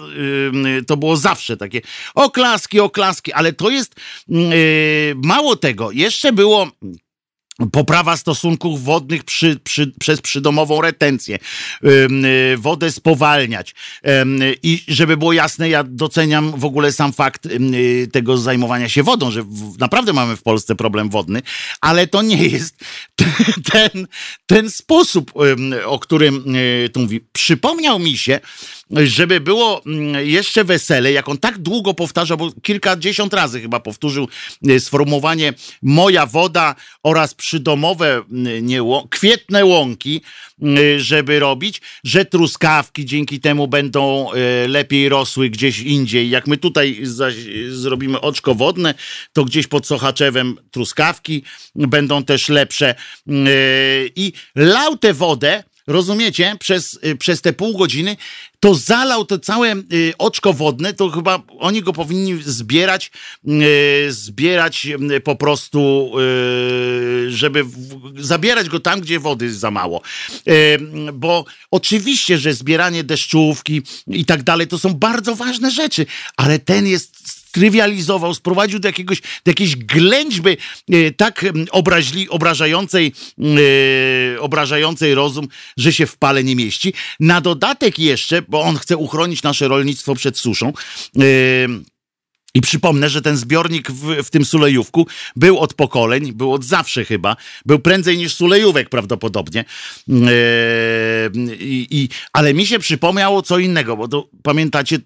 Yy, to było zawsze takie oklaski, oklaski, ale to jest yy, mało tego. Jeszcze było Poprawa stosunków wodnych przy, przy, przez przydomową retencję, y, wodę spowalniać. I żeby było jasne, ja doceniam w ogóle sam fakt y, tego zajmowania się wodą, że naprawdę mamy w Polsce problem wodny, ale to nie jest ten, ten sposób, o którym y, tu mówi. Przypomniał mi się, żeby było mm, jeszcze wesele, jak on tak długo powtarza, bo kilkadziesiąt razy chyba powtórzył sformułowanie moja woda oraz przydomowe mm, nie, kwietne łąki, mm, żeby robić, że truskawki dzięki temu będą lepiej rosły gdzieś indziej. Jak my tutaj zaś zrobimy oczko wodne, to gdzieś pod Sochaczewem truskawki będą też lepsze. I lał tę wodę, rozumiecie, przez, e, przez te pół godziny, to zalał to całe y, oczko wodne, to chyba oni go powinni zbierać, y, zbierać y, po prostu, żeby zabierać go tam, gdzie wody jest za mało. Bo oczywiście, że zbieranie deszczówki i tak dalej, to są bardzo ważne rzeczy, ale ten jest strywializował, sprowadził do, jakiegoś, do jakiejś ględźby e, tak obraźli, obrażającej, e, obrażającej rozum, że się w pale nie mieści. Na dodatek jeszcze, bo on chce uchronić nasze rolnictwo przed suszą, e, i przypomnę, że ten zbiornik w, w, tym Sulejówku był od pokoleń, był od zawsze chyba, był prędzej niż Sulejówek prawdopodobnie. Yy, i, ale mi się przypomniało co innego, bo to pamiętacie,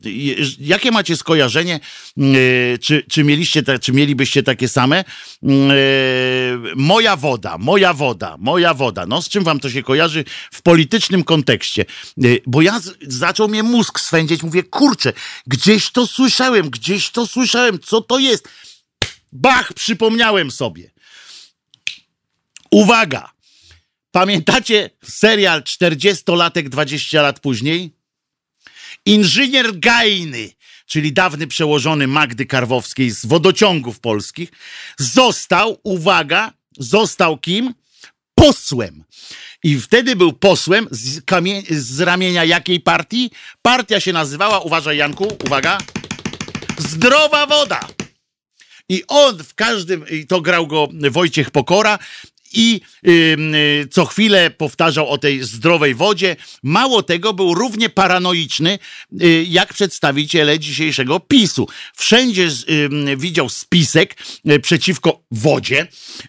jakie macie skojarzenie, yy, czy, czy, mieliście te, czy mielibyście takie same? Yy, moja woda, moja woda, moja woda. No z czym wam to się kojarzy w politycznym kontekście? Bo ja zaczął mnie mózg swędzić, mówię, kurczę, gdzieś to słyszałem, gdzieś to słyszałem usłyszałem, co to jest. Bach, przypomniałem sobie. Uwaga! Pamiętacie serial 40-latek 20 lat później? Inżynier Gajny, czyli dawny przełożony Magdy Karwowskiej z wodociągów polskich, został, uwaga, został kim? Posłem. I wtedy był posłem z, z ramienia jakiej partii? Partia się nazywała, uważaj Janku, uwaga, Zdrowa woda. I on w każdym, i to grał go Wojciech Pokora, i yy, co chwilę powtarzał o tej zdrowej wodzie. Mało tego, był równie paranoiczny yy, jak przedstawiciele dzisiejszego PiSu. Wszędzie widział spisek y, przeciwko wodzie,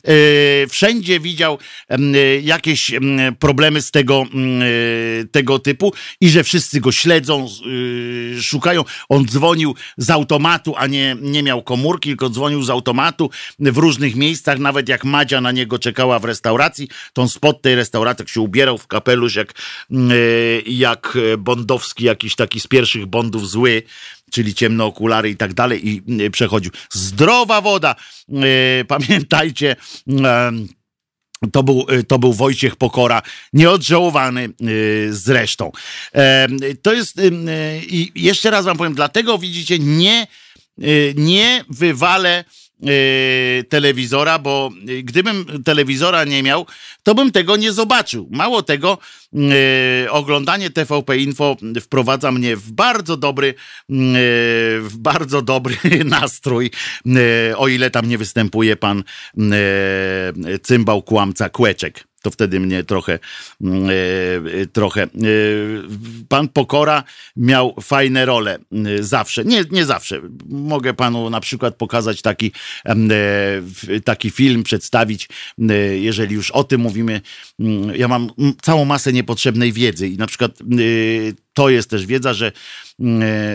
y, wszędzie widział y, jakieś problemy z tego, tego typu i że wszyscy go śledzą, szukają. On dzwonił z automatu, a nie, nie miał komórki, tylko dzwonił z automatu w różnych miejscach, nawet jak Madzia na niego czekała w restauracji, on spod tej restauracji się ubierał w kapelusz jak, mm, e, jak Bondowski, jakiś taki z pierwszych Bondów zły, czyli ciemne okulary i tak dalej i mm, przechodził. Zdrowa woda! E, pamiętajcie, To był, to był Wojciech Pokora, nieodżałowany zresztą. To jest, i jeszcze raz wam powiem, dlatego widzicie, nie, nie wywalę Yy, telewizora, bo gdybym telewizora nie miał, to bym tego nie zobaczył. Mało tego, yy, oglądanie TVP Info wprowadza mnie w bardzo dobry, w bardzo dobry nastrój, o ile tam nie występuje pan cymbał kłamca Kłeczek to wtedy mnie trochę, mm, e, trochę. E, pan Pokora miał fajne role e, zawsze. Nie, nie zawsze. Mogę panu na przykład pokazać taki, taki film, przedstawić, jeżeli już o tym mówimy. Mm, ja mam całą masę niepotrzebnej wiedzy i na przykład to jest też wiedza, że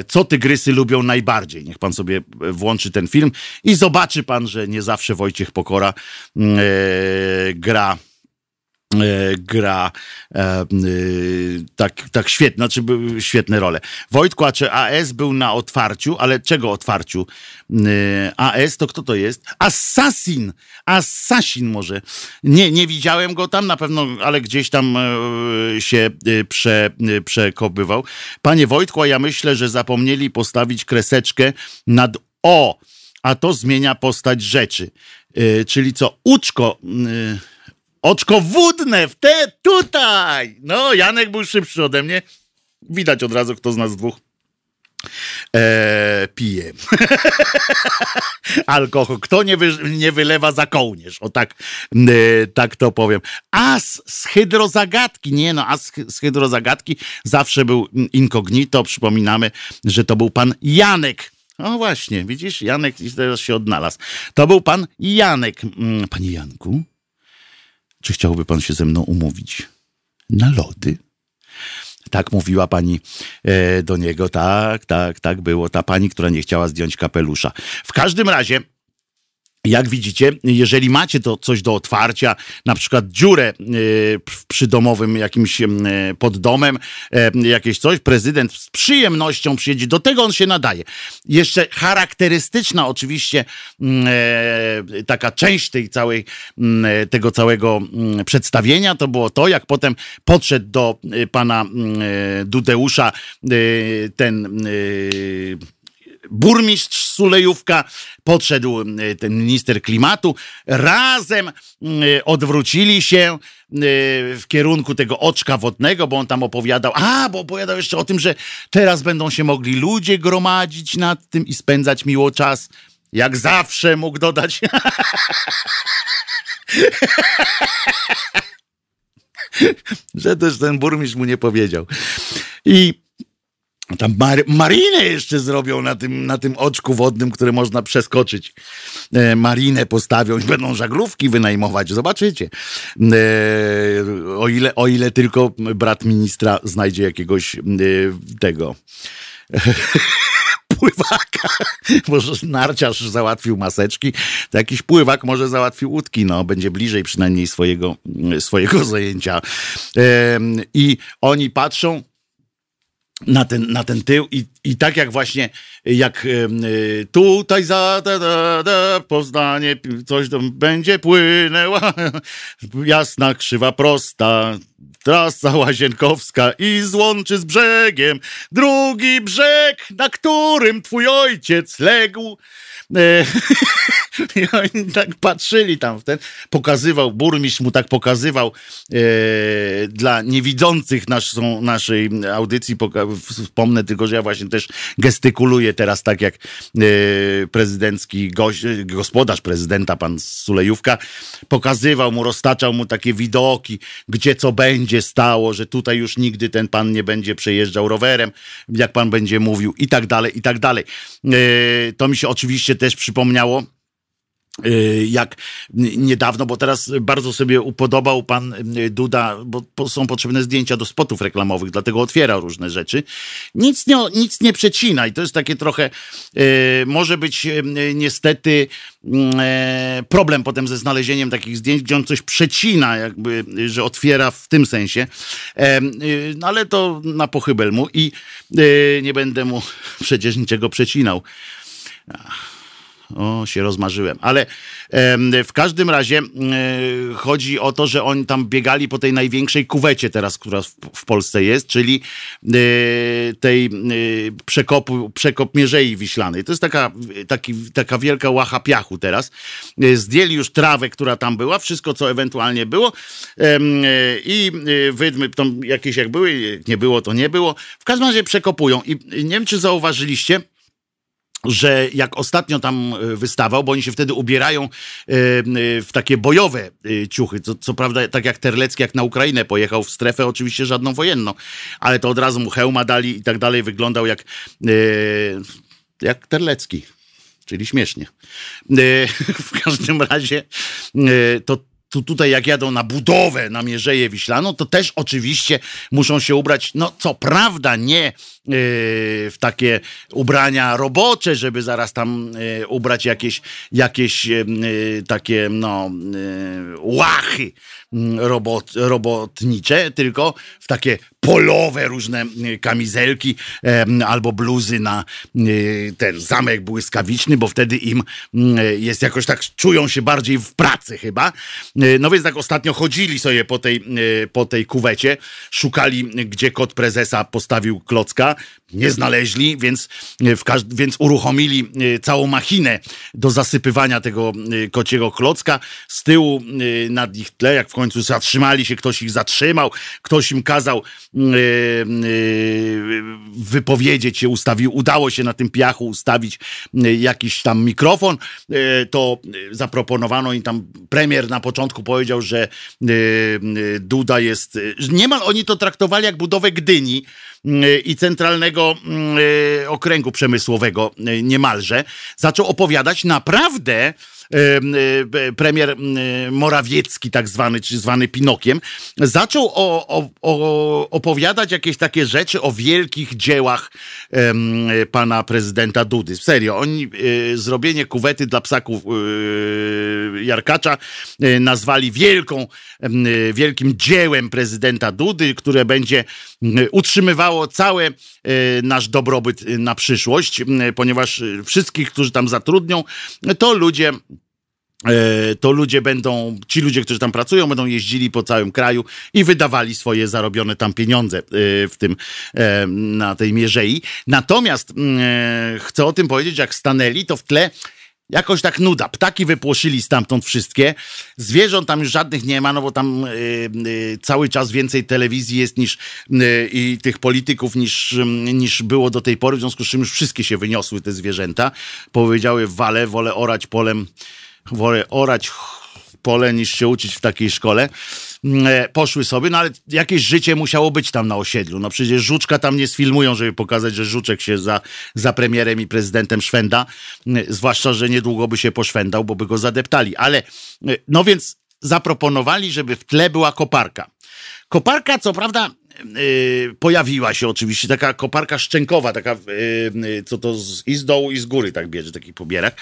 co tygrysy lubią najbardziej. Niech pan sobie włączy ten film i zobaczy pan, że nie zawsze Wojciech Pokora gra E, gra e, e, tak, tak świetnie, znaczy świetne role. Wojtku, czy AS był na otwarciu, ale czego otwarciu? AS to kto to jest? Assassin! Assassin może. Nie, nie widziałem go tam na pewno, ale gdzieś tam się prze, przekobywał. Panie Wojtku, ja myślę, że zapomnieli postawić kreseczkę nad O, a to zmienia postać rzeczy. Czyli co? Uczko Oczko wódne, w te tutaj! No, Janek był szybszy ode mnie. Widać od razu, kto z nas dwóch eee, pije. Alkohol. Kto nie, wy, nie wylewa za kołnierz? O tak, e, tak to powiem. As z hydrozagadki. Nie no, as z hydrozagadki zawsze był incognito. Przypominamy, że to był pan Janek. O właśnie, widzisz, Janek teraz się odnalazł. To był pan Janek. Mm, panie Janku, czy chciałby pan się ze mną umówić na lody? Tak mówiła pani e, do niego. Tak, tak, tak było. Ta pani, która nie chciała zdjąć kapelusza. W każdym razie jak widzicie, jeżeli macie to coś do otwarcia, na przykład dziurę e, przy domowym jakimś e, pod domem, e, jakieś coś, prezydent z przyjemnością przyjedzie, do tego on się nadaje. Jeszcze charakterystyczna oczywiście mm, taka część tej całej, mm, tego całego mm, przedstawienia to było to, jak potem podszedł do pana Dudeusza ten burmistrz Sulejówka, podszedł ten minister klimatu, razem odwrócili się w kierunku tego oczka wodnego, bo on tam opowiadał, a, bo opowiadał jeszcze o tym, że teraz będą się mogli ludzie gromadzić nad tym i spędzać miło czas. Jak zawsze mógł dodać. że też ten burmistrz mu nie powiedział. I tam mar marinę jeszcze zrobią na tym, na tym oczku wodnym, które można przeskoczyć. E, marinę postawią i będą żaglówki wynajmować. Zobaczycie. E, o, ile, o ile tylko brat ministra znajdzie jakiegoś e, tego pływaka. Może narciarz załatwił maseczki, to jakiś pływak może załatwił łódki. No, będzie bliżej przynajmniej swojego, swojego zajęcia. E, I oni patrzą na ten, na ten tył i, i tak jak właśnie, jak y, tutaj za da, da, da, Poznanie, coś tam będzie płynęła, jasna, krzywa, prosta, trasa łazienkowska i złączy z brzegiem. Drugi brzeg, na którym twój ojciec legł. E, I oni tak patrzyli tam w ten, pokazywał, burmistrz mu tak pokazywał e, dla niewidzących naszą, naszej audycji, wspomnę tylko, że ja właśnie też gestykuluję teraz tak jak e, prezydencki gość, gospodarz prezydenta, pan Sulejówka, pokazywał mu, roztaczał mu takie widoki, gdzie co będzie stało, że tutaj już nigdy ten pan nie będzie przejeżdżał rowerem, jak pan będzie mówił i tak dalej, i tak dalej. E, to mi się oczywiście też przypomniało, y, jak niedawno, bo teraz bardzo sobie upodobał pan y, Duda, bo są potrzebne zdjęcia do spotów reklamowych, dlatego otwiera różne rzeczy. Nic nie, nic nie przecina i to jest takie trochę, y, może być niestety problem potem ze znalezieniem takich zdjęć, gdzie on coś przecina, jakby, że otwiera w tym sensie, no ale to na pochybel mu i nie będę mu przecież niczego przecinał. O, się rozmarzyłem. Ale w każdym razie chodzi o to, że oni tam biegali po tej największej kuwecie teraz, która w, Polsce jest, czyli tej przekopu, przekop Mierzei Wiślanej. To jest taka, taki, taka wielka łacha piachu teraz. Zdjęli już trawę, która tam była, wszystko, co ewentualnie było i wydmy tam jakieś jak były, nie było, to nie było. W każdym razie przekopują i nie wiem, czy zauważyliście, że jak ostatnio tam e, wystawał, bo oni się wtedy ubierają e, w takie bojowe e, ciuchy, co, co prawda tak jak Terlecki, jak na Ukrainę pojechał w strefę, oczywiście żadną wojenną, ale to od razu mu hełma dali i tak dalej, wyglądał jak, jak Terlecki, czyli śmiesznie. W każdym razie to tu, tutaj jak jadą na budowę na Mierzeję Wiślaną, to też oczywiście muszą się ubrać, no co prawda nie w takie ubrania robocze, żeby zaraz tam yy, ubrać jakieś, jakieś yy, takie no łachy mm, robot, robotnicze, tylko w takie polowe różne kamizelki albo bluzy na ten zamek błyskawiczny, bo wtedy im jest jakoś tak, czują się bardziej w pracy chyba. No więc tak ostatnio chodzili sobie po tej, po tej kuwecie, szukali, gdzie kot prezesa postawił klocka, nie znaleźli, więc, e, więc uruchomili całą machinę do zasypywania tego kociego klocka. Z tyłu nad ich tle, jak w końcu zatrzymali się, ktoś ich zatrzymał, ktoś im kazał wypowiedzieć się, ustawił, udało się na tym piachu ustawić jakiś tam mikrofon, to zaproponowano im tam premier na początku powiedział, że Duda jest. Niemal oni to traktowali jak budowę Gdyni i centralnego okręgu przemysłowego niemalże. Zaczął opowiadać naprawdę premier Morawiecki, tak zwany, czy zwany Pinokiem, zaczął o, o, o, opowiadać jakieś takie rzeczy o wielkich dziełach pana prezydenta Dudy. Serio, oni e, zrobienie kuwety dla psaków e, Jarkacza e, nazwali wielką, wielkim dziełem prezydenta Dudy, które będzie utrzymywało cały nasz dobrobyt na przyszłość, ponieważ wszystkich, którzy tam zatrudnią, to ludzie E, to ludzie będą, ci ludzie, którzy tam pracują, będą jeździli po całym kraju i wydawali swoje zarobione tam pieniądze e, w tym, e, na tej mierzei. Natomiast mm, chcę o tym powiedzieć, jak stanęli, to w tle Jakoś tak nuda. Ptaki wypłoszyli stamtąd wszystkie. Zwierząt tam już żadnych nie ma, no bo tam cały czas więcej telewizji jest niż i tych polityków niż, niż było do tej pory, w związku z czym już wszystkie się wyniosły te zwierzęta. Powiedziały wale, wolę orać polem wolę orać pole niż się uczyć w takiej szkole. Mm, e, poszły sobie, no ale jakieś życie musiało być tam na osiedlu. No przecież Żuczka tam nie sfilmują, żeby pokazać, że Żuczek się za, za premierem i prezydentem szwenda. Mm, zwłaszcza, że niedługo by się poszwendał, bo by go zadeptali. Ale e, no więc zaproponowali, żeby w tle była koparka. Koparka, co prawda, pojawiła się oczywiście taka koparka szczękowa, taka, y, y, co to z, i z dołu, i z góry tak bierze, taki pobierak.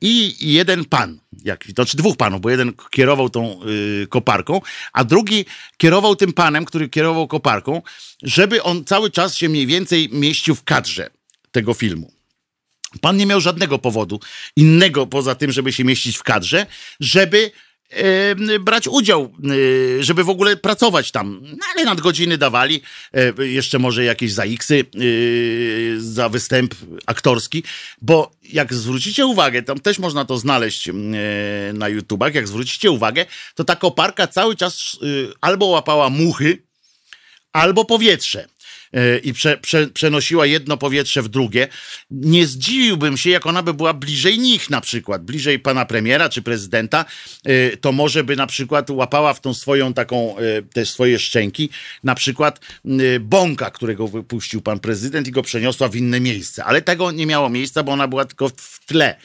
I jeden pan, jak, to czy dwóch panów, bo jeden kierował tą koparką, a drugi kierował tym panem, który kierował koparką, żeby on cały czas się mniej więcej mieścił w kadrze tego filmu. Pan nie miał żadnego powodu innego poza tym, żeby się mieścić w kadrze, żeby brać udział, y, żeby w ogóle pracować tam. No, ale nadgodziny dawali, e, jeszcze może jakieś za X-y y, za występ aktorski, bo jak zwrócicie uwagę, tam też można to znaleźć e, na YouTubach, jak zwrócicie uwagę, to ta koparka cały czas albo łapała muchy, albo powietrze i prze, prze, przenosiła jedno powietrze w drugie. Nie zdziwiłbym się, jak ona by była bliżej nich na przykład, bliżej pana premiera czy prezydenta, y, to może by na przykład łapała w tą swoją taką, y, te swoje szczęki, na przykład bąka, którego wypuścił pan prezydent i go przeniosła w inne miejsce. Ale tego nie miało miejsca, bo ona była tylko w tle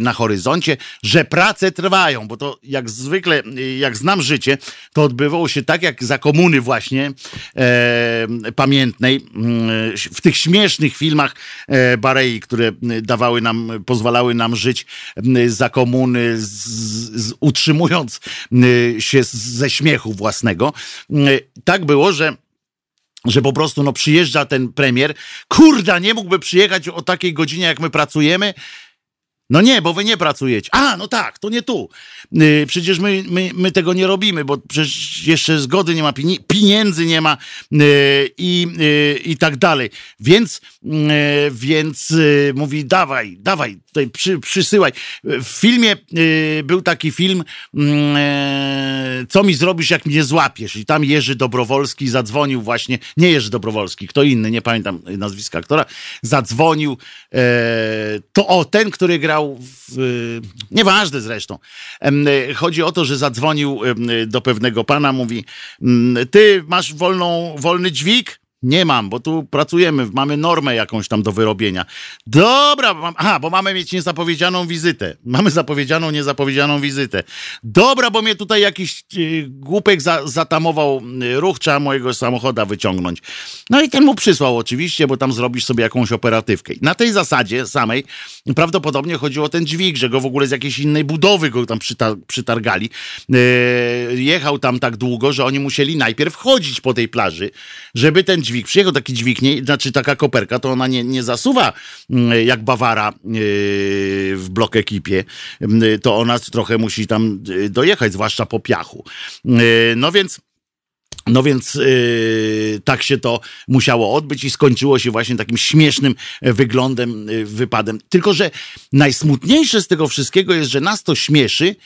na horyzoncie, że prace trwają, bo to jak zwykle, jak znam życie, to odbywało się tak jak za komuny właśnie e, pamiętne w tych śmiesznych filmach e, Barei, które dawały nam, pozwalały nam żyć za komuny, z, z, utrzymując się ze śmiechu własnego. Tak było, że że po prostu no, przyjeżdża ten premier, kurda, nie mógłby przyjechać o takiej godzinie, jak my pracujemy, No nie, bo wy nie pracujecie. A, no tak, to nie tu. Yy, przecież my, my, my tego nie robimy, bo przecież jeszcze zgody nie ma, pieniędzy nie ma yy, i, yy, i tak dalej. Więc, yy, więc mówi, dawaj, dawaj, tutaj przy, przysyłaj. W filmie był taki film, yy, co mi zrobisz, jak mnie złapiesz? I tam Jerzy Dobrowolski zadzwonił właśnie, nie Jerzy Dobrowolski, kto inny, nie pamiętam nazwiska aktora, zadzwonił, yy, to o, ten, który grał w, nieważne zresztą. Chodzi o to, że zadzwonił do pewnego pana, mówi, ty masz wolną, wolny dźwig? Nie mam, bo tu pracujemy, mamy normę jakąś tam do wyrobienia. Dobra, mam, aha, bo mamy mieć niezapowiedzianą wizytę. Mamy zapowiedzianą, niezapowiedzianą wizytę. Dobra, bo mnie tutaj jakiś y, głupek za, zatamował y, ruch, trzeba mojego samochoda wyciągnąć. No i ten mu przysłał oczywiście, bo tam zrobisz sobie jakąś operatywkę. Na tej zasadzie samej prawdopodobnie chodziło o ten dźwig, że go w ogóle z jakiejś innej budowy go tam przytar przytargali. Yy, jechał tam tak długo, że oni musieli najpierw chodzić po tej plaży, żeby ten dźwig dźwig przyjechał, taki dźwig, nie, znaczy taka koperka, to ona nie, nie zasuwa mm, jak Bawara yy, w blok ekipie, mm, to ona trochę musi tam yy, dojechać, zwłaszcza po piachu. Yy, no więc no więc yy, tak się to musiało odbyć i skończyło się właśnie takim śmiesznym wyglądem, yy, wypadem. Tylko, że najsmutniejsze z tego wszystkiego jest, że nas to śmieszy,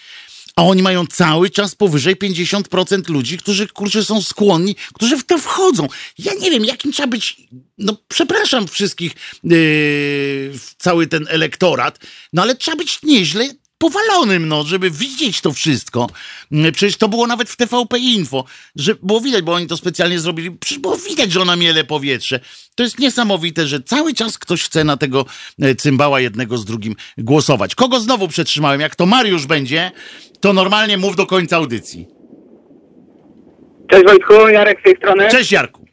a oni mają cały czas powyżej 50% ludzi, którzy kurczę są skłonni, którzy w to wchodzą. Ja nie wiem, jakim trzeba być, no przepraszam wszystkich, yy, cały ten elektorat, no ale trzeba być nieźle powalonym, no, żeby widzieć to wszystko. Mm, przecież to było nawet w TVP Info, że było widać, bo oni to specjalnie zrobili, przecież było widać, że ona miele powietrze. To jest niesamowite, że cały czas ktoś chce na tego e, cymbała jednego z drugim głosować. Kogo znowu przetrzymałem? Jak to Mariusz będzie, to normalnie mów do końca audycji. Cześć Wojtku, Jarek z tej strony. Cześć Jarku.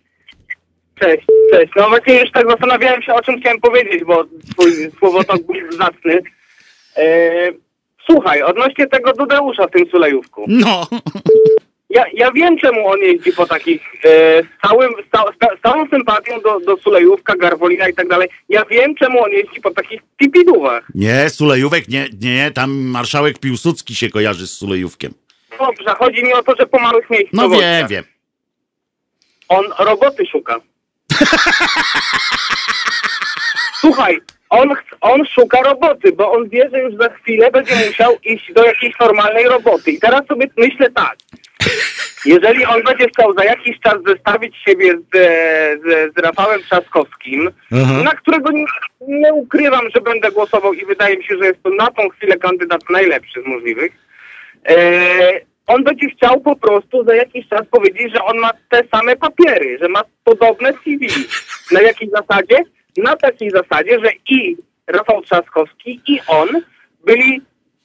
Cześć, cześć. No właśnie już tak zastanawiałem się, o czym chciałem powiedzieć, bo twój słowotok był zacny. Eee, słuchaj, odnośnie tego Dudeusza w tym Sulejówku. No. Ja, ja wiem, czemu on jeździ po takich, e, całym, z, z, całą sympatią do, do Sulejówka, Garwolina i tak dalej. Ja wiem, czemu on jeździ po takich pipidówach. Nie, Sulejówek, nie, nie, tam marszałek Piłsudski się kojarzy z Sulejówkiem. Dobrze, chodzi mi o to, że po małych miejscach. No wiem, wiem. On roboty szuka. Słuchaj, on, on szuka roboty, bo on wie, że już za chwilę będzie musiał iść do jakiejś normalnej roboty. I teraz sobie myślę tak. Jeżeli on będzie chciał za jakiś czas zestawić siebie z, z, z Rafałem Trzaskowskim, na którego nie, nie, ukrywam, że będę głosował i wydaje mi się, że jest to na tą chwilę kandydat najlepszy z możliwych, e, on będzie chciał po prostu za jakiś czas powiedzieć, że on ma te same papiery, że ma podobne CV. Na jakiej zasadzie? Na takiej zasadzie, że i Rafał Trzaskowski i on byli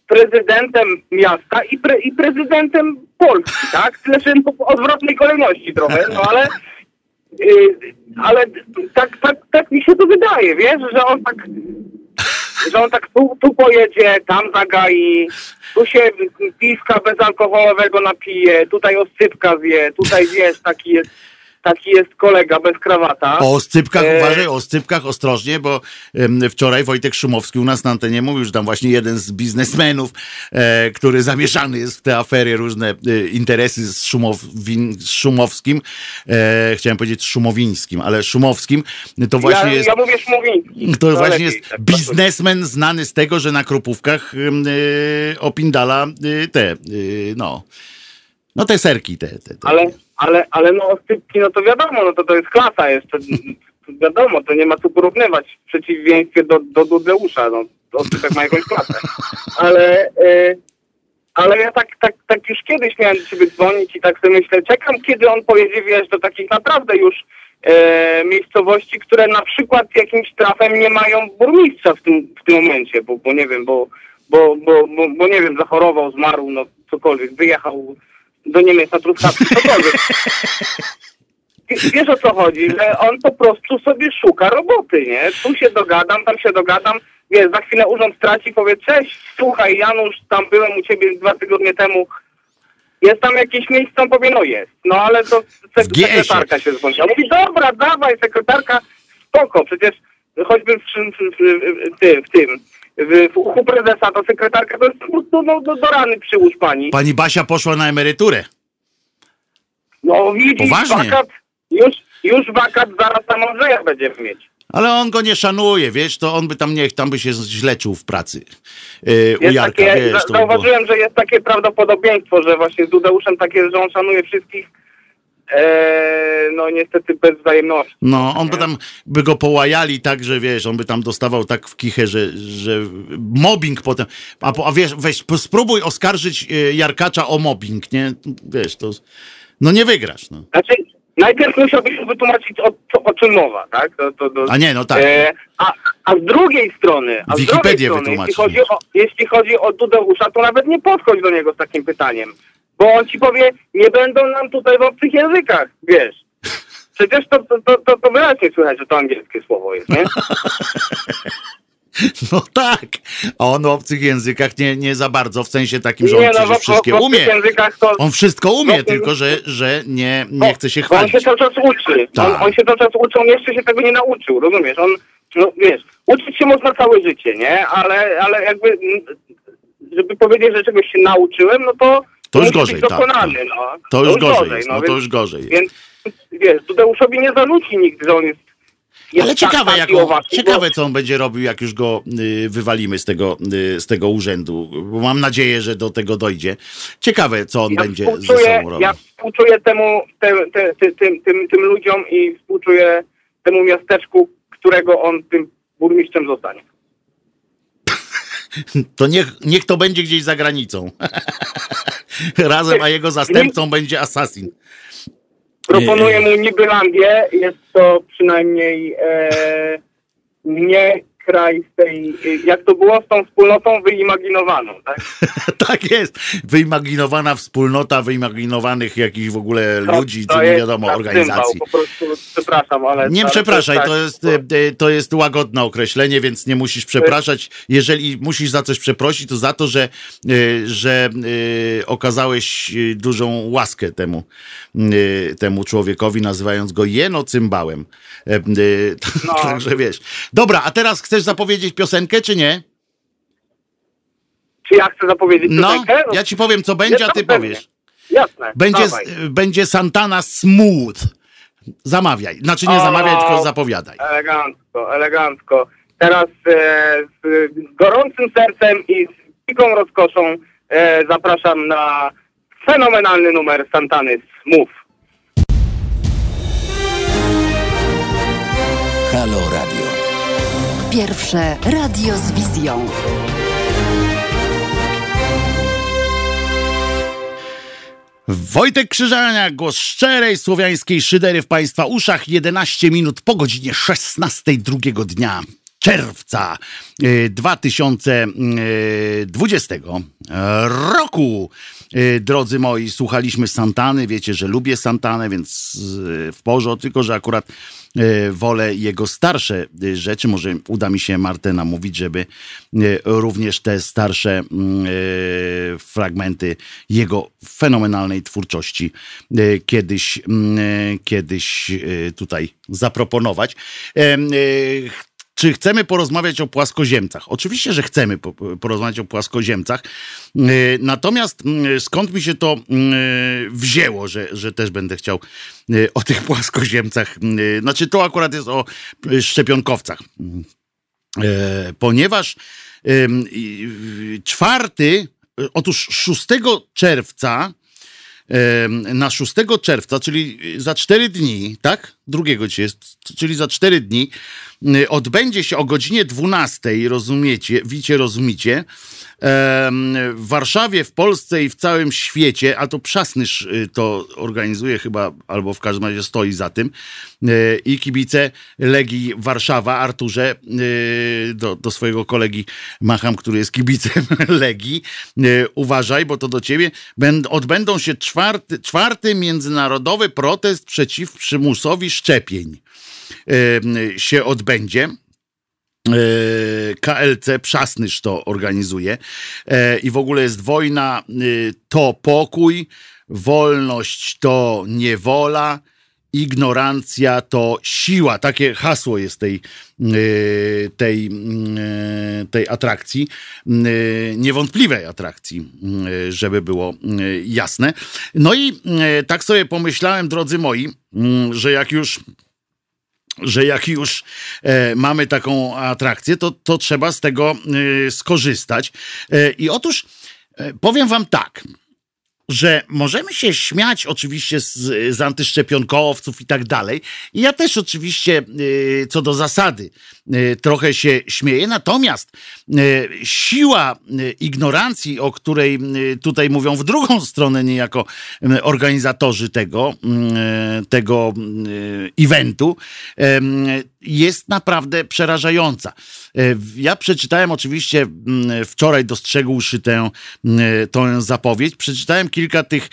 prezydentem miasta i, pre, i prezydentem Polski, tak? Tyle, że w odwrotnej kolejności trochę, no ale yy, ale tak, tak, tak mi się to wydaje, wiesz, że on tak że on tak tu, tu pojedzie, tam zagai, tu się piwka bezalkoholowego napije, tutaj oscypka zje, tutaj wiesz, taki jest taki jest kolega bez krawata. O oscypkach, e... uważaj, o oscypkach ostrożnie, bo um, wczoraj Wojtek Szumowski u nas na antenie mówił, że tam właśnie jeden z biznesmenów, e, który zamieszany jest w te afery, różne e, interesy z, Szumowin, z Szumowskim, e, chciałem powiedzieć Szumowińskim, ale Szumowskim, to właśnie ja, jest... Ja mówię Szumowiński. To, to właśnie jest tak, biznesmen znany z tego, że na Krupówkach e, opindala e, te, no... No te serki te. te, te. Ale, ale, ale no oscypki, no to wiadomo, no to to jest klasa jeszcze. wiadomo, to nie ma co porównywać w przeciwieństwie do, do Dudeusza, no oscypek ma jakąś klasę. Ale, y, ale ja tak, tak, tak już kiedyś miałem do ciebie dzwonić i tak sobie myślę, czekam kiedy on pojedzie, wiesz, do takich naprawdę już e, miejscowości, które na przykład jakimś trafem nie mają burmistrza w tym, w tym momencie, bo, bo nie wiem, bo, bo, bo, bo, bo nie wiem, zachorował, zmarł, no cokolwiek, wyjechał do Niemiec na truskawki, cokolwiek. Wiesz o co chodzi, że on po prostu sobie szuka roboty, nie? Tu się dogadam, tam się dogadam, wiesz, za chwilę urząd straci, powie, cześć, słuchaj Janusz, tam byłem u ciebie dwa tygodnie temu, jest tam jakieś miejsce, on powie, no jest, no ale to sek- sekretarka się dzwoniła. Mówi, dobra, dawaj, sekretarka, spoko, przecież choćby w, w, w, w, w tym, w, w uchu prezesa, to sekretarka to jest po prostu no, do, do rany przyłóż pani. Pani Basia poszła na emeryturę. No widzisz, Poważnie? wakat, już, już wakat zaraz tam Andrzeja będziemy mieć. Ale on go nie szanuje, wiesz, to on by tam nie, tam by się źle czuł w pracy. Yy, u Jest Jarka, takie, wiesz, za- to by było... zauważyłem, że jest takie prawdopodobieństwo, że właśnie z Dudeuszem takie, że on szanuje wszystkich, e, no niestety bez wzajemności. No, on by tam, by go połajali tak, że wiesz, on by tam dostawał tak w kichę, że, że mobbing potem, a, po- a wiesz, weź, spróbuj oskarżyć e, Jarkacza o mobbing, nie? Wiesz, to, no nie wygrasz, no. Znaczy, najpierw musiałbyś wytłumaczyć o, o czym mowa, tak? To, to, to, A nie, no tak. E, a, a z drugiej strony, a z Wikipedię drugiej strony jeśli chodzi, o, jeśli chodzi o Dudeusza, to nawet nie podchodź do niego z takim pytaniem. Bo on ci powie, nie będą nam tutaj w obcych językach, wiesz. Przecież to, to, to, to, to wyraźnie słychać, że to angielskie słowo jest, nie? No tak, a on w obcych językach nie, nie za bardzo, w sensie takim, że Nie, on no, przecież wszystkie w umie. to... On wszystko umie, No, tylko że, że nie, nie chce się Bo On chwalić. się cały czas uczy. Tak. On, on się cały czas uczy, on jeszcze się tego nie nauczył, rozumiesz? On, no wiesz, uczyć się można całe życie, nie? Ale, ale jakby, żeby powiedzieć, że czegoś się nauczyłem, no to... To już musi gorzej, być tak, dokonany, tak. no. To już gorzej jest, no to więc, już gorzej jest. Więc, wiesz, Tudeuszowi nie zanuci nigdy, że on jest... Ale ciekawe, tak, jak on, ciekawe, co on będzie robił, jak już go y, wywalimy z tego, y, z tego urzędu. Bo mam nadzieję, że do tego dojdzie. Ciekawe, co on ja będzie ze sobą robił. Ja współczuję temu, te, te, ty- tym, tym, tym ludziom i współczuję temu miasteczku, którego on tym burmistrzem zostanie. To niech, niech to będzie gdzieś za granicą. Razem, a jego zastępcą będzie Assassin. Proponuję mu Nibylandię. Jest to przynajmniej e, nie kraj z tej, jak to było z tą wspólnotą wyimaginowaną, tak? tak jest. Wyimaginowana wspólnota wyimaginowanych jakichś w ogóle ludzi, To czy nie wiadomo, organizacji. cymbał, Po prostu przepraszam, ale... Nie przepraszaj, tak, to jest, e, e, to jest łagodne określenie, więc nie musisz przepraszać. Jeżeli musisz za coś przeprosić, to za to, że, e, że okazałeś dużą łaskę temu, temu człowiekowi, nazywając go jenocymbałem. E, e, No. Także wiesz. Dobra, a teraz chcesz zapowiedzieć piosenkę, czy nie? Czy ja chcę zapowiedzieć No, piosenkę? ja ci powiem, co będzie, a ty No, powiesz. Jasne, Będzie, dawaj. będzie Santana Smooth. Zamawiaj. Znaczy nie O. zamawiaj, tylko zapowiadaj. Elegancko, elegancko. Teraz e, z gorącym sercem i z wielką rozkoszą e, zapraszam na fenomenalny numer Santany Smooth. Halo Radio. Pierwsze radio z wizją. Wojtek Krzyżania, głos szczerej słowiańskiej szydery w Państwa uszach. 11 minut po godzinie 16 drugiego dnia czerwca y, 2020 roku. Y, Drodzy moi, słuchaliśmy Santany. Wiecie, że lubię Santanę, więc y, w porządku, tylko że akurat y, wolę jego starsze y, rzeczy. Może uda mi się Martę namówić, żeby y, również te starsze y, fragmenty jego fenomenalnej twórczości y, kiedyś, y, kiedyś y, tutaj zaproponować. Czy chcemy porozmawiać o płaskoziemcach? Oczywiście, że chcemy po, porozmawiać o płaskoziemcach. Yy, Natomiast skąd mi się to wzięło, że, że też będę chciał yy, o tych płaskoziemcach. yy, Znaczy, to akurat jest o szczepionkowcach. E, ponieważ czwarty, otóż 6 czerwca, na 6 czerwca, czyli za 4 dni, tak? Drugiego dzisiaj jest, czyli za 4 dni, y, odbędzie się o godzinie 12, rozumiecie, wicie, rozumiecie, em, w Warszawie, w Polsce i w całym świecie, a to Przasnysz y, to organizuje chyba, albo w każdym razie stoi za tym, y, i kibice Legii Warszawa, Arturze, do, do swojego kolegi macham, który jest kibicem Legii, uważaj, bo to do ciebie, Będ, odbędą się czwarty, czwarty międzynarodowy protest przeciw przymusowi szczepień się odbędzie. E, KLC Przasnysz to organizuje E, i w ogóle jest wojna y, to pokój, wolność to niewola ignorancja to siła. Takie hasło jest tej, tej, tej atrakcji, niewątpliwej atrakcji, żeby było jasne. No i tak sobie pomyślałem, drodzy moi, że jak już że jak już e, mamy taką atrakcję, to, to trzeba z tego e, skorzystać. E, I otóż e, powiem wam tak że możemy się śmiać oczywiście z, z antyszczepionkowców i tak dalej. I ja też oczywiście y, co do zasady trochę się śmieję. Natomiast y, siła ignorancji, o której tutaj mówią w drugą stronę niejako organizatorzy tego, tego eventu, jest naprawdę przerażająca. Ja przeczytałem oczywiście wczoraj, dostrzegłszy tę, tę zapowiedź, przeczytałem kilka tych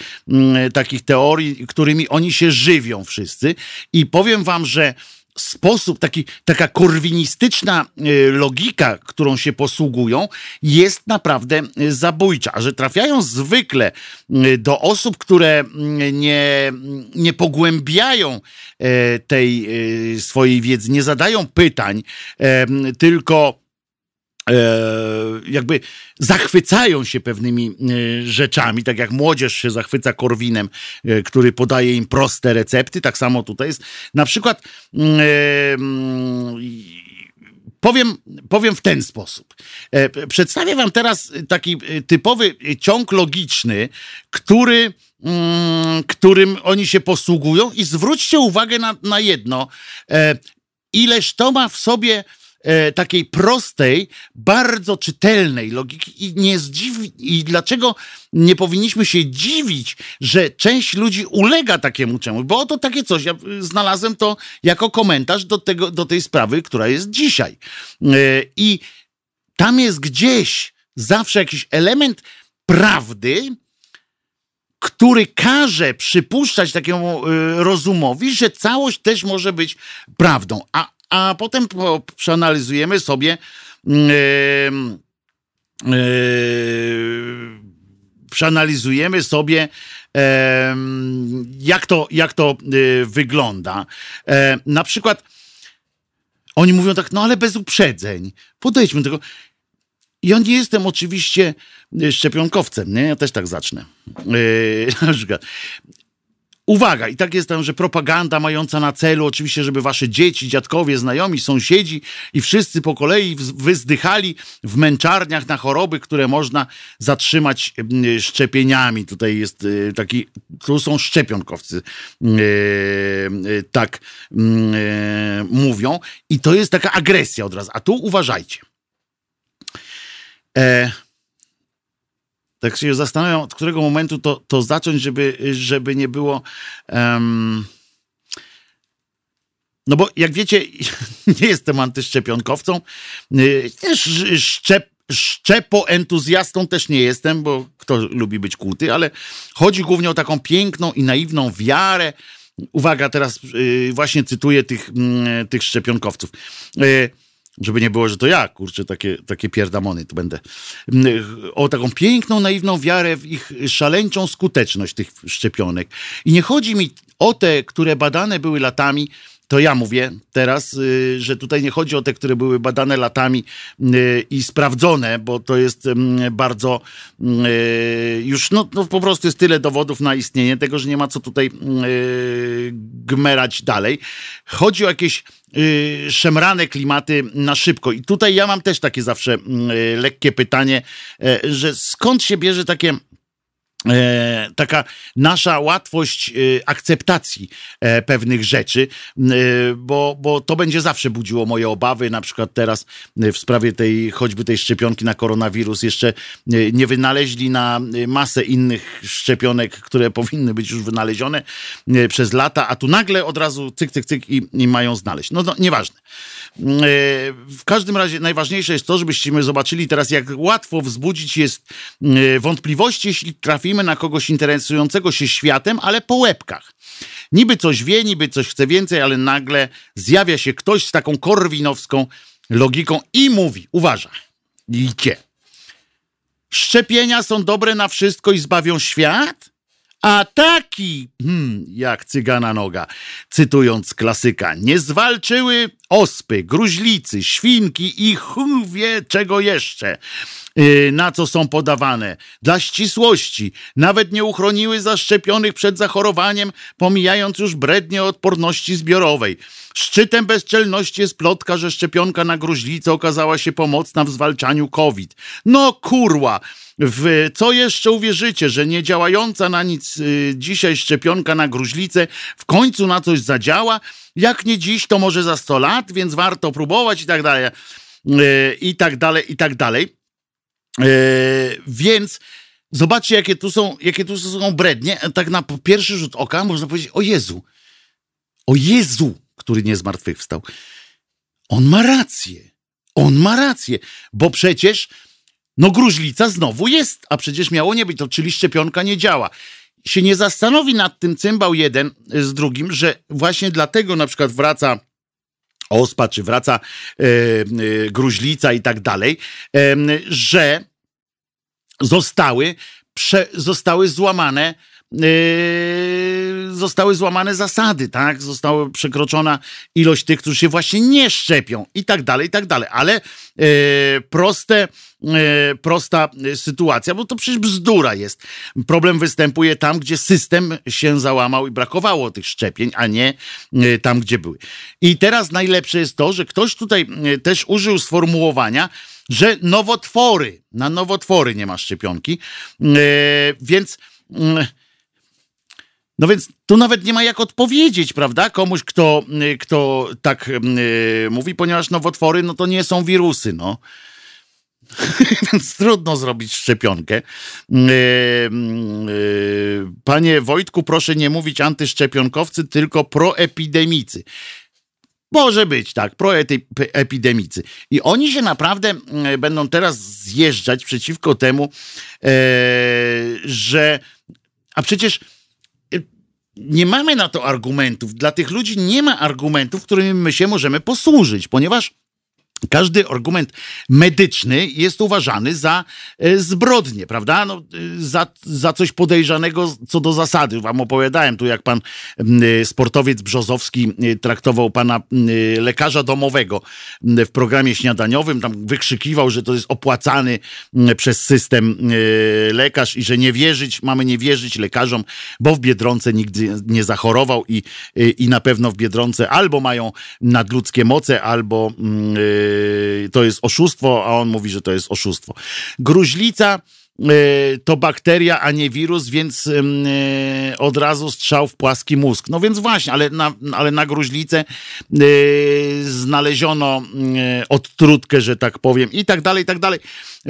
takich teorii, którymi oni się żywią wszyscy. I powiem wam, że sposób, taki, taka korwinistyczna y, logika, którą się posługują, jest naprawdę y, zabójcza. A że trafiają zwykle y, do osób, które mm, nie, nie pogłębiają tej swojej wiedzy, nie zadają pytań, tylko E, jakby zachwycają się pewnymi e, rzeczami, tak jak młodzież się zachwyca Korwinem, e, który podaje im proste recepty, tak samo tutaj jest. Na przykład mm, mm, powiem, powiem w ten sposób. Przedstawię wam teraz taki typowy ciąg logiczny, który, mm, którym oni się posługują i zwróćcie uwagę na, na jedno. Ileż to ma w sobie e, takiej prostej, bardzo czytelnej logiki i nie zdziwi, i dlaczego nie powinniśmy się dziwić, że część ludzi ulega takiemu czemu, bo oto takie coś, ja znalazłem to jako komentarz do, tego, do tej sprawy, która jest dzisiaj. E, I tam jest gdzieś zawsze jakiś element prawdy, który każe przypuszczać takiemu y, rozumowi, że całość też może być prawdą. A a potem przeanalizujemy sobie yy, yy, przeanalizujemy sobie jak to, jak to y, wygląda. E, na przykład oni mówią tak, no ale bez uprzedzeń. Podejdźmy do tego. Ja nie jestem oczywiście szczepionkowcem, nie? Ja też tak zacznę. Yy, na przykład. Uwaga, i tak jest tam, że propaganda mająca na celu oczywiście, żeby wasze dzieci, dziadkowie, znajomi, sąsiedzi i wszyscy po kolei wyzdychali w męczarniach na choroby, które można zatrzymać szczepieniami. Tutaj jest y, taki, tu są szczepionkowcy, y, y, tak mówią. I to jest taka agresja od razu. A tu uważajcie. E, tak się zastanawiam, od którego momentu to, to zacząć, żeby, żeby nie było. Um... No bo jak wiecie, nie jestem antyszczepionkowcą. Y, też szczep, szczepoentuzjastą też nie jestem, bo kto lubi być kłuty, ale chodzi głównie o taką piękną i naiwną wiarę. Uwaga, teraz y, właśnie cytuję tych, mm, tych szczepionkowców. Żeby nie było, że to ja, kurczę, takie, takie pierdamony tu będę. O taką piękną, naiwną wiarę w ich szaleńczą skuteczność tych szczepionek. I nie chodzi mi o te, które badane były latami, to ja mówię teraz, y, że tutaj nie chodzi o te, które były badane latami y, i sprawdzone, bo to jest bardzo y, już no, no po prostu jest tyle dowodów na istnienie tego, że nie ma co tutaj gmerać dalej. Chodzi o jakieś szemrane klimaty na szybko. I tutaj ja mam też takie zawsze lekkie pytanie, że skąd się bierze takie E, taka nasza łatwość e, akceptacji e, pewnych rzeczy, bo, bo to będzie zawsze budziło moje obawy. Na przykład teraz w sprawie tej, choćby tej szczepionki na koronawirus, jeszcze nie wynaleźli na masę innych szczepionek, które powinny być już wynalezione przez lata, a tu nagle od razu cyk, cyk, cyk i, i mają znaleźć. No, no nieważne. W każdym razie najważniejsze jest to, żebyśmy zobaczyli teraz, jak łatwo wzbudzić jest wątpliwości, jeśli trafimy na kogoś interesującego się światem, ale po łebkach. Niby coś wie, niby coś chce więcej, ale nagle zjawia się ktoś z taką korwinowską logiką i mówi, uważa, idzie. Szczepienia są dobre na wszystko i zbawią świat? A taki, hmm, jak cygana noga, cytując klasyka, nie zwalczyły ospy, gruźlicy, świnki i chuj wie czego jeszcze. Y, na co są podawane. Dla ścisłości nawet nie uchroniły zaszczepionych przed zachorowaniem, pomijając już brednie odporności zbiorowej. Szczytem bezczelności jest plotka, że szczepionka na gruźlicę okazała się pomocna w zwalczaniu COVID. No kurła! W co jeszcze uwierzycie, że nie działająca na nic y, dzisiaj szczepionka na gruźlicę w końcu na coś zadziała? Jak nie dziś, to może za 100 lat, więc warto próbować i tak dalej. Y, I tak dalej, i tak dalej. E, więc zobaczcie, jakie tu są, jakie tu są brednie. Tak na pierwszy rzut oka można powiedzieć, o Jezu, o Jezu, który nie zmartwychwstał. On ma rację. On ma rację, bo przecież no gruźlica znowu jest, a przecież miało nie być, to czyli szczepionka nie działa. Się nie zastanowi nad tym cymbał jeden z drugim, że właśnie dlatego na przykład wraca ospa, czy wraca e, e, gruźlica i tak dalej, e, że zostały, prze, zostały złamane Yy, zostały złamane zasady, tak? Została przekroczona ilość tych, którzy się właśnie nie szczepią i tak dalej, i tak dalej. Ale yy, proste, yy, prosta sytuacja, bo to przecież bzdura jest. Problem występuje tam, gdzie system się załamał i brakowało tych szczepień, a nie tam, gdzie były. I teraz najlepsze jest to, że ktoś tutaj też użył sformułowania, że nowotwory, na nowotwory nie ma szczepionki, więc no więc tu nawet nie ma jak odpowiedzieć, prawda? Komuś, kto, y, kto tak yy, mówi, ponieważ nowotwory, no to nie są wirusy, no. Więc trudno zrobić szczepionkę. Yy, yy, panie Wojtku, proszę nie mówić antyszczepionkowcy, tylko proepidemicy. Może być, tak, proepidemicy. I oni się naprawdę będą teraz zjeżdżać przeciwko temu, że. A przecież nie mamy na to argumentów. Dla tych ludzi nie ma argumentów, którymi my się możemy posłużyć, ponieważ każdy argument medyczny jest uważany za e, zbrodnię, prawda? No, e, za, za coś podejrzanego co do zasady. Wam opowiadałem tu, jak pan e, sportowiec Brzozowski traktował pana lekarza domowego w programie śniadaniowym. Tam wykrzykiwał, że to jest opłacany przez system lekarz i że nie wierzyć, mamy nie wierzyć lekarzom, bo w Biedronce nigdy nie zachorował i, i na pewno w Biedronce albo mają nadludzkie moce, albo to jest oszustwo, a on mówi, że to jest oszustwo. Gruźlica yy, to bakteria, a nie wirus, więc yy, od razu strzał w płaski mózg. No więc właśnie, ale na, ale na gruźlicę znaleziono odtrutkę, że tak powiem, i tak dalej, i tak dalej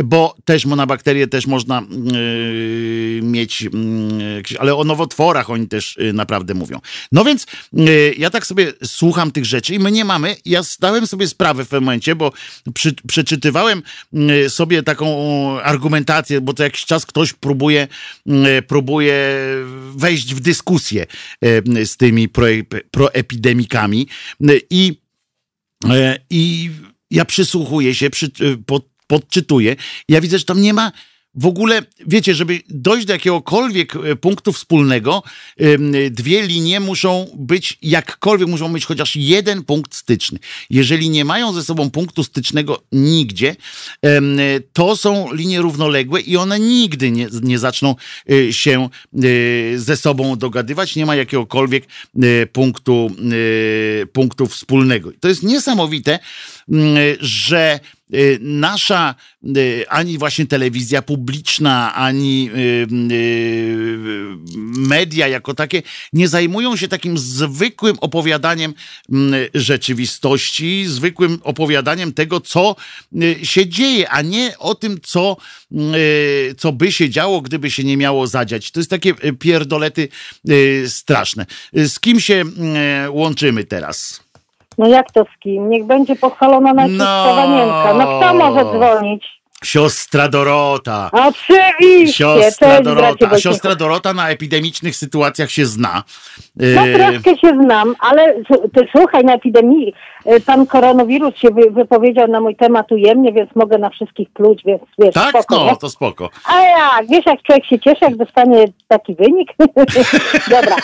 bo też monobakterie też można yy, mieć, yy, ale o nowotworach oni też yy, naprawdę mówią. No więc yy, ja tak sobie słucham tych rzeczy i my nie mamy, ja zdałem sobie sprawę w pewnym momencie, bo przy, przeczytywałem yy, sobie taką argumentację, bo co jakiś czas ktoś próbuje, yy, próbuje wejść w dyskusję z tymi pro, proepidemikami i, i ja przysłuchuję się przy, pod podczytuję. Ja widzę, że tam nie ma w ogóle, wiecie, żeby dojść do jakiegokolwiek e, punktu wspólnego, dwie linie muszą być jakkolwiek, muszą mieć chociaż jeden punkt styczny. Jeżeli nie mają ze sobą punktu stycznego nigdzie, to są linie równoległe i one nigdy nie, nie zaczną e, się e, ze sobą dogadywać. Nie ma jakiegokolwiek punktu, punktu wspólnego. To jest niesamowite, że Y, nasza y, ani właśnie telewizja publiczna, ani y, media jako takie nie zajmują się takim zwykłym opowiadaniem mm, rzeczywistości, zwykłym opowiadaniem tego, co się dzieje, a nie o tym, co, co by się działo, gdyby się nie miało zadziać. To jest takie pierdolety straszne. Z kim się łączymy teraz? No jak to z kim? Niech będzie pochwalona no. panienka. No kto może dzwonić? Siostra Dorota. Oczywiście. Siostra Cześć, Dorota. A siostra. Dorota na epidemicznych sytuacjach się zna. No Y, troszkę się znam, ale s- ty, słuchaj, na epidemii y, pan koronawirus się wy, wypowiedział na mój temat ujemnie, więc mogę na wszystkich pluć, więc wiesz, tak? spoko, No, nie? to spoko. A jak, wiesz jak człowiek się cieszy, jak dostanie taki wynik? Dobra.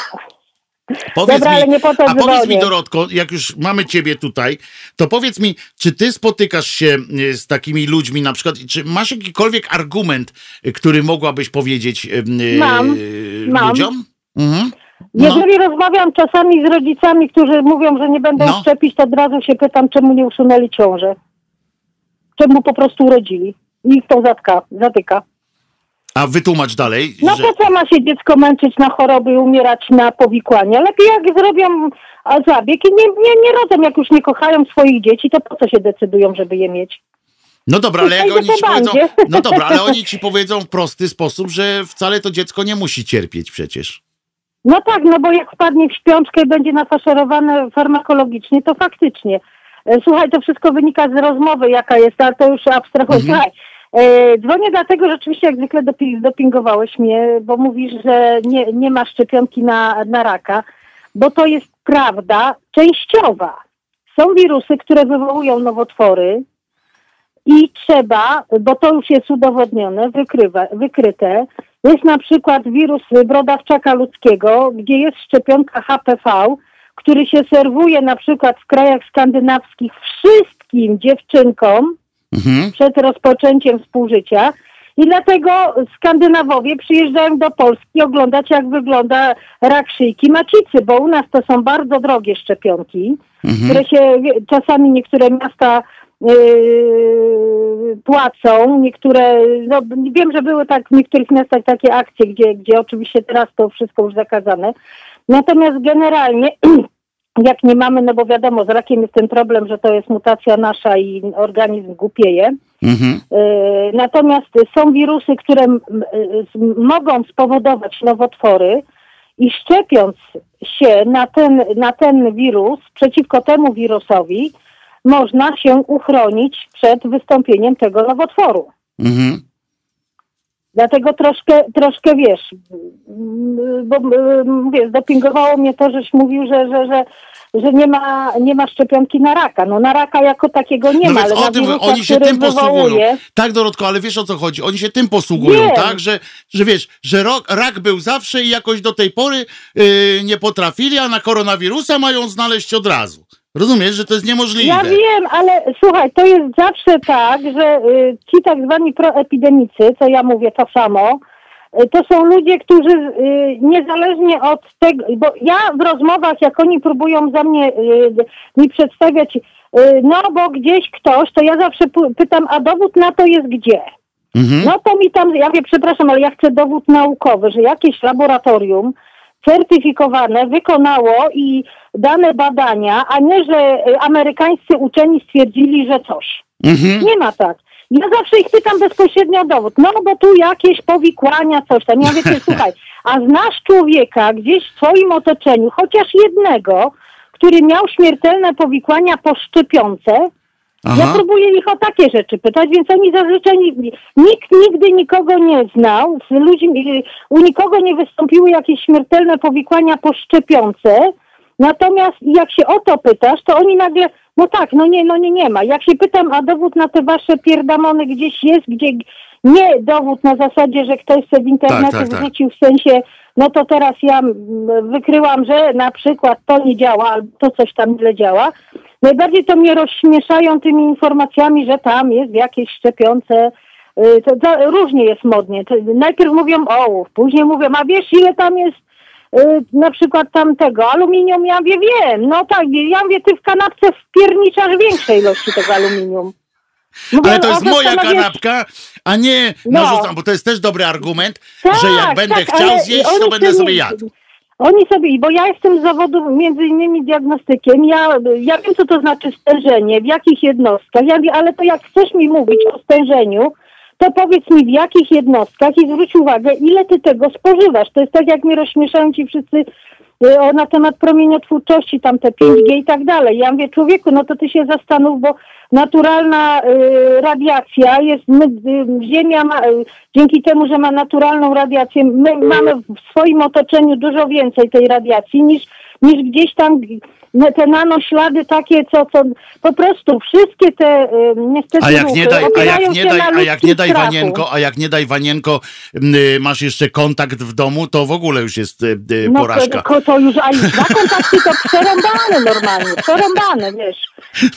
Powiedz Dobra, mi, ale nie po to a powiedz mi, dzwonię. Dorotko, jak już mamy ciebie tutaj, to powiedz mi, czy ty spotykasz się y, z takimi ludźmi na przykład, czy masz jakikolwiek argument, y, który mogłabyś powiedzieć y, y, Mam, mam. ludziom? Mhm. No. Jeżeli rozmawiam czasami z rodzicami, którzy mówią, że nie będą No. szczepić, to od razu się pytam, czemu nie usunęli ciążę. Czemu po prostu urodzili. I ich to zatka, zatyka. A wytłumacz dalej, No że... po co ma się dziecko męczyć na choroby i umierać na powikłania? Lepiej jak zrobią zabieg i nie, nie, nie rodzą, jak już nie kochają swoich dzieci, to po co się decydują, żeby je mieć? No dobra, ale jak oni ci powiedzą, no dobra, ale oni ci powiedzą w prosty sposób, że wcale to dziecko nie musi cierpieć przecież. No tak, no bo jak wpadnie w śpiączkę i będzie nafaszerowane farmakologicznie, to faktycznie. E, Słuchaj, to wszystko wynika z rozmowy, jaka jest, ale to już abstrahuję. Mhm. Słuchaj, dzwonię dlatego, że rzeczywiście jak zwykle dopi- zdopingowałeś mnie, bo mówisz, że nie, nie ma szczepionki na, na raka, bo to jest prawda częściowa. Są wirusy, które wywołują nowotwory i trzeba, bo to już jest udowodnione, wykrywa, wykryte, jest na przykład wirus brodawczaka ludzkiego, gdzie jest szczepionka HPV, który się serwuje na przykład w krajach skandynawskich wszystkim dziewczynkom Mhm. przed rozpoczęciem współżycia. I dlatego Skandynawowie przyjeżdżają do Polski oglądać, jak wygląda rak szyjki macicy, bo u nas to są bardzo drogie szczepionki, Mhm. które się czasami niektóre miasta yy, płacą, niektóre, no wiem, że były tak w niektórych miastach takie akcje, gdzie, gdzie oczywiście teraz to wszystko już zakazane. Natomiast generalnie jak nie mamy, no bo wiadomo, z rakiem jest ten problem, że to jest mutacja nasza i organizm głupieje. Mhm. Yy, Natomiast są wirusy, które y, mogą spowodować nowotwory i szczepiąc się na ten, na ten wirus, przeciwko temu wirusowi, można się uchronić przed wystąpieniem tego nowotworu. Mhm. Dlatego troszkę, troszkę wiesz, mm, bo mm, mówię, zdopingowało mnie to, żeś mówił, że, że, że, że nie, ma, nie ma szczepionki na raka. No na raka jako takiego nie No ma, ale o na tym, wirusa, oni się tym posługują. wywołuje, Tak, Dorotko, ale wiesz o co chodzi? Oni się tym posługują, Wiem. tak? Że, że wiesz, że rak, rak był zawsze i jakoś do tej pory yy, nie potrafili, a na koronawirusa mają znaleźć od razu. Rozumiesz, że to jest niemożliwe. Ja wiem, ale słuchaj, to jest zawsze tak, że y, ci tak zwani proepidemicy, co ja mówię to samo, y, to są ludzie, którzy y, niezależnie od tego, bo ja w rozmowach, jak oni próbują za mnie mi przedstawiać, no bo gdzieś ktoś, to ja zawsze pytam, a dowód na to jest gdzie? Mhm. No to mi tam, ja mówię, przepraszam, ale ja chcę dowód naukowy, że jakieś laboratorium certyfikowane wykonało i dane badania, a nie, że y, amerykańscy uczeni stwierdzili, że coś. Mhm. Nie ma tak. Ja zawsze ich pytam bezpośrednio o dowód. No bo tu jakieś powikłania, coś tam. Ja ty, słuchaj, a znasz człowieka gdzieś w swoim otoczeniu, chociaż jednego, który miał śmiertelne powikłania po szczepionce, ja Aha. próbuję ich o takie rzeczy pytać, więc oni zazwyczaj ni- nikt nigdy nikogo nie znał, u nikogo nie wystąpiły jakieś śmiertelne powikłania po szczepionce. Natomiast jak się o to pytasz, to oni nagle, no tak, no nie, no nie, nie ma. Jak się pytam, a dowód na te wasze pierdamony gdzieś jest, gdzie nie dowód na zasadzie, że ktoś sobie w internecie Tak, tak, tak. wrzucił w sensie, no to teraz ja mm, wykryłam, że na przykład to nie działa, albo to coś tam źle działa. Najbardziej to mnie rozśmieszają tymi informacjami, że tam jest w jakiejś szczepionce. y, To, to różnie jest modnie. To najpierw mówią ołów, później mówią, a wiesz ile tam jest y, na przykład tamtego aluminium? Ja mówię, wiem, no tak, ja mówię, ty w kanapce wpierniczasz większej ilości tego aluminium. Mówię, Ale to jest moja kanapka, a nie No. narzucam, bo to jest też dobry argument, Tak, że jak będę tak, chciał zjeść, to będę sobie jadł. Oni sobie, bo ja jestem z zawodu między innymi diagnostykiem, ja, ja wiem co to znaczy stężenie, w jakich jednostkach, ja, ale to jak chcesz mi mówić o stężeniu, to powiedz mi w jakich jednostkach i zwróć uwagę, ile ty tego spożywasz. To jest tak jak mi rozśmieszają ci wszyscy y, na temat promieniotwórczości, tam te 5G i tak dalej. Ja mówię, człowieku, no to ty się zastanów, bo naturalna y, radiacja jest, my, y, Ziemia ma, y, dzięki temu, że ma naturalną radiację, my mamy w swoim otoczeniu dużo więcej tej radiacji niż, niż gdzieś tam te nanoślady takie, co, co po prostu wszystkie te y, niestety A jak nie daj, a jak nie daj, a jak nie daj. Wanienko, a jak nie daj Wanienko, y, masz jeszcze kontakt w domu, to w ogóle już jest y, No porażka. to, to już, a już dwa kontakty to przerąbane normalnie, przerąbane, wiesz.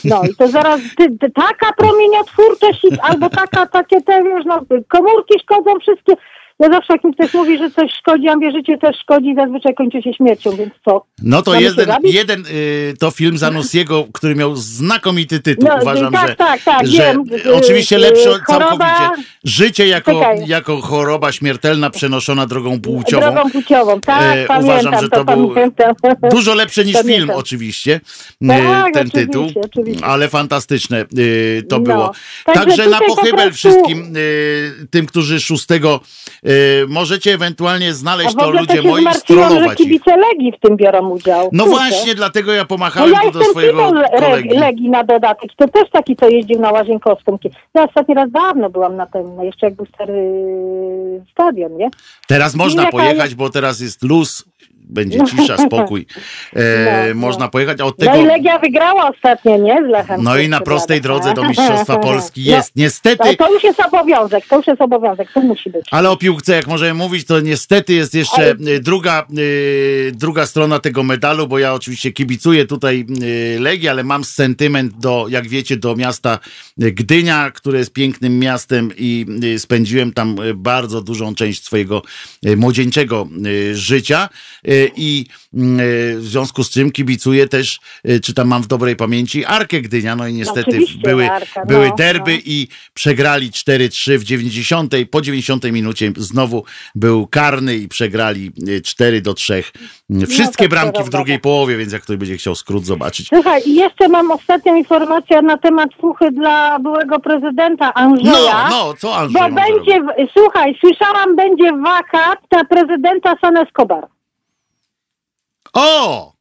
No i to zaraz ty, ty, taka promieniotwórczość albo taka, takie te, wiesz, no komórki szkodzą wszystkie. Ja zawsze jak mi ktoś mówi, że coś szkodzi, a życie też szkodzi, zazwyczaj kończy się śmiercią, więc co? No to jeden, jeden y, to film Zanussiego, który miał znakomity tytuł. No, Uważam, tak, że, tak, tak, że wiem. Y, oczywiście y, lepsze choroba- całkowicie. Życie jako, Czekaj. jako choroba śmiertelna przenoszona drogą płciową. Drogą płciową, tak, E, pamiętam, uważam, że to był pamiętam. Dużo lepsze niż Pamiętam. film oczywiście, y, Tak, ten oczywiście, tytuł, oczywiście. ale fantastyczne y, to No. było. Także Także na tutaj po pochybel prostu- wszystkim y, tym, którzy szóstego y, możecie ewentualnie znaleźć to ludzie moi i strollować ich. kibice Legii w tym biorą udział. No Kurczę. właśnie, dlatego ja No pomachałem ja tu do swojego kolegi. Legii na dodatek. To też taki, co jeździł na Łazienkowską. Ja ostatni raz dawno byłam na tym, no jeszcze jak był stary stadion, nie? Teraz można Jaka pojechać, bo teraz jest luz, będzie cisza, spokój. E, No, no. można pojechać, a od tego... No i Legia wygrała ostatnio, nie? Z Lechem. No i na prostej drodze do Mistrzostwa Polski No, jest. Niestety, To, to już jest obowiązek, to już jest obowiązek, to musi być. Ale o piłce, jak możemy mówić, to niestety jest jeszcze Ale- y, druga, y, druga strona tego medalu, bo ja oczywiście kibicuję tutaj y, Legii, ale mam sentyment do, jak wiecie, do miasta y, Gdynia, które jest pięknym miastem i y, spędziłem tam bardzo dużą część swojego młodzieńczego życia y, i y, w związku z czym kibicuję też, y, czy tam mam w dobrej pamięci, Arkę Gdynia, no i niestety Oczywiście, były, Arka, no, były derby no. i przegrali 4-3 w 90. Po 90 minucie znowu był karny i przegrali y, 4 do 3. Wszystkie tak bramki w drugiej połowie, więc jak ktoś będzie chciał skrót zobaczyć. Słuchaj, i jeszcze mam ostatnią informację na temat fuchy dla byłego prezydenta No, Andrzeja. no, co Andrzej Bo będzie, słuchaj, słyszałam, będzie wakat na prezydenta San Escobar. O!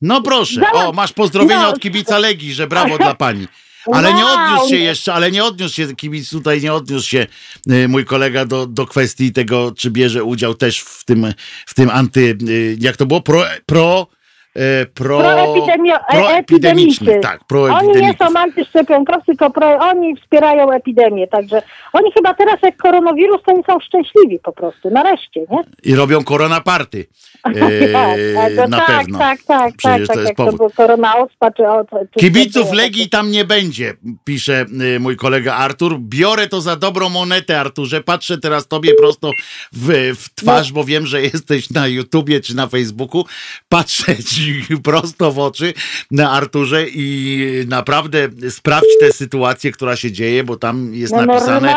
No proszę, o, masz pozdrowienia no. od kibica Legii, że brawo dla pani. Ale nie odniósł się jeszcze, ale nie odniósł się, kibic tutaj nie odniósł się y, mój kolega do, do kwestii tego, czy bierze udział też w tym, w tym anty, y, jak to było, pro, pro, y, pro, Proepidemio- e- proepidemiczny, epidemicy. tak, Oni nie są antyszczepionkowcy, tylko pro, oni wspierają epidemię. Także oni chyba teraz jak koronawirus, to oni są szczęśliwi po prostu. Nareszcie, nie? I robią koronaparty. Tak, tak, no na tak, pewno. tak, tak, Przecież tak, to jest jak to powód. był korona ospa, czy, czy Kibiców Legii tam nie będzie, pisze y, mój kolega Artur. Biorę to za dobrą monetę, Arturze. Patrzę teraz tobie prosto w, w twarz, bo wiem, że jesteś na YouTubie czy na Facebooku. Patrzę ci prosto w oczy na Arturze i naprawdę sprawdź tę sytuację, która się dzieje, bo tam jest No napisane.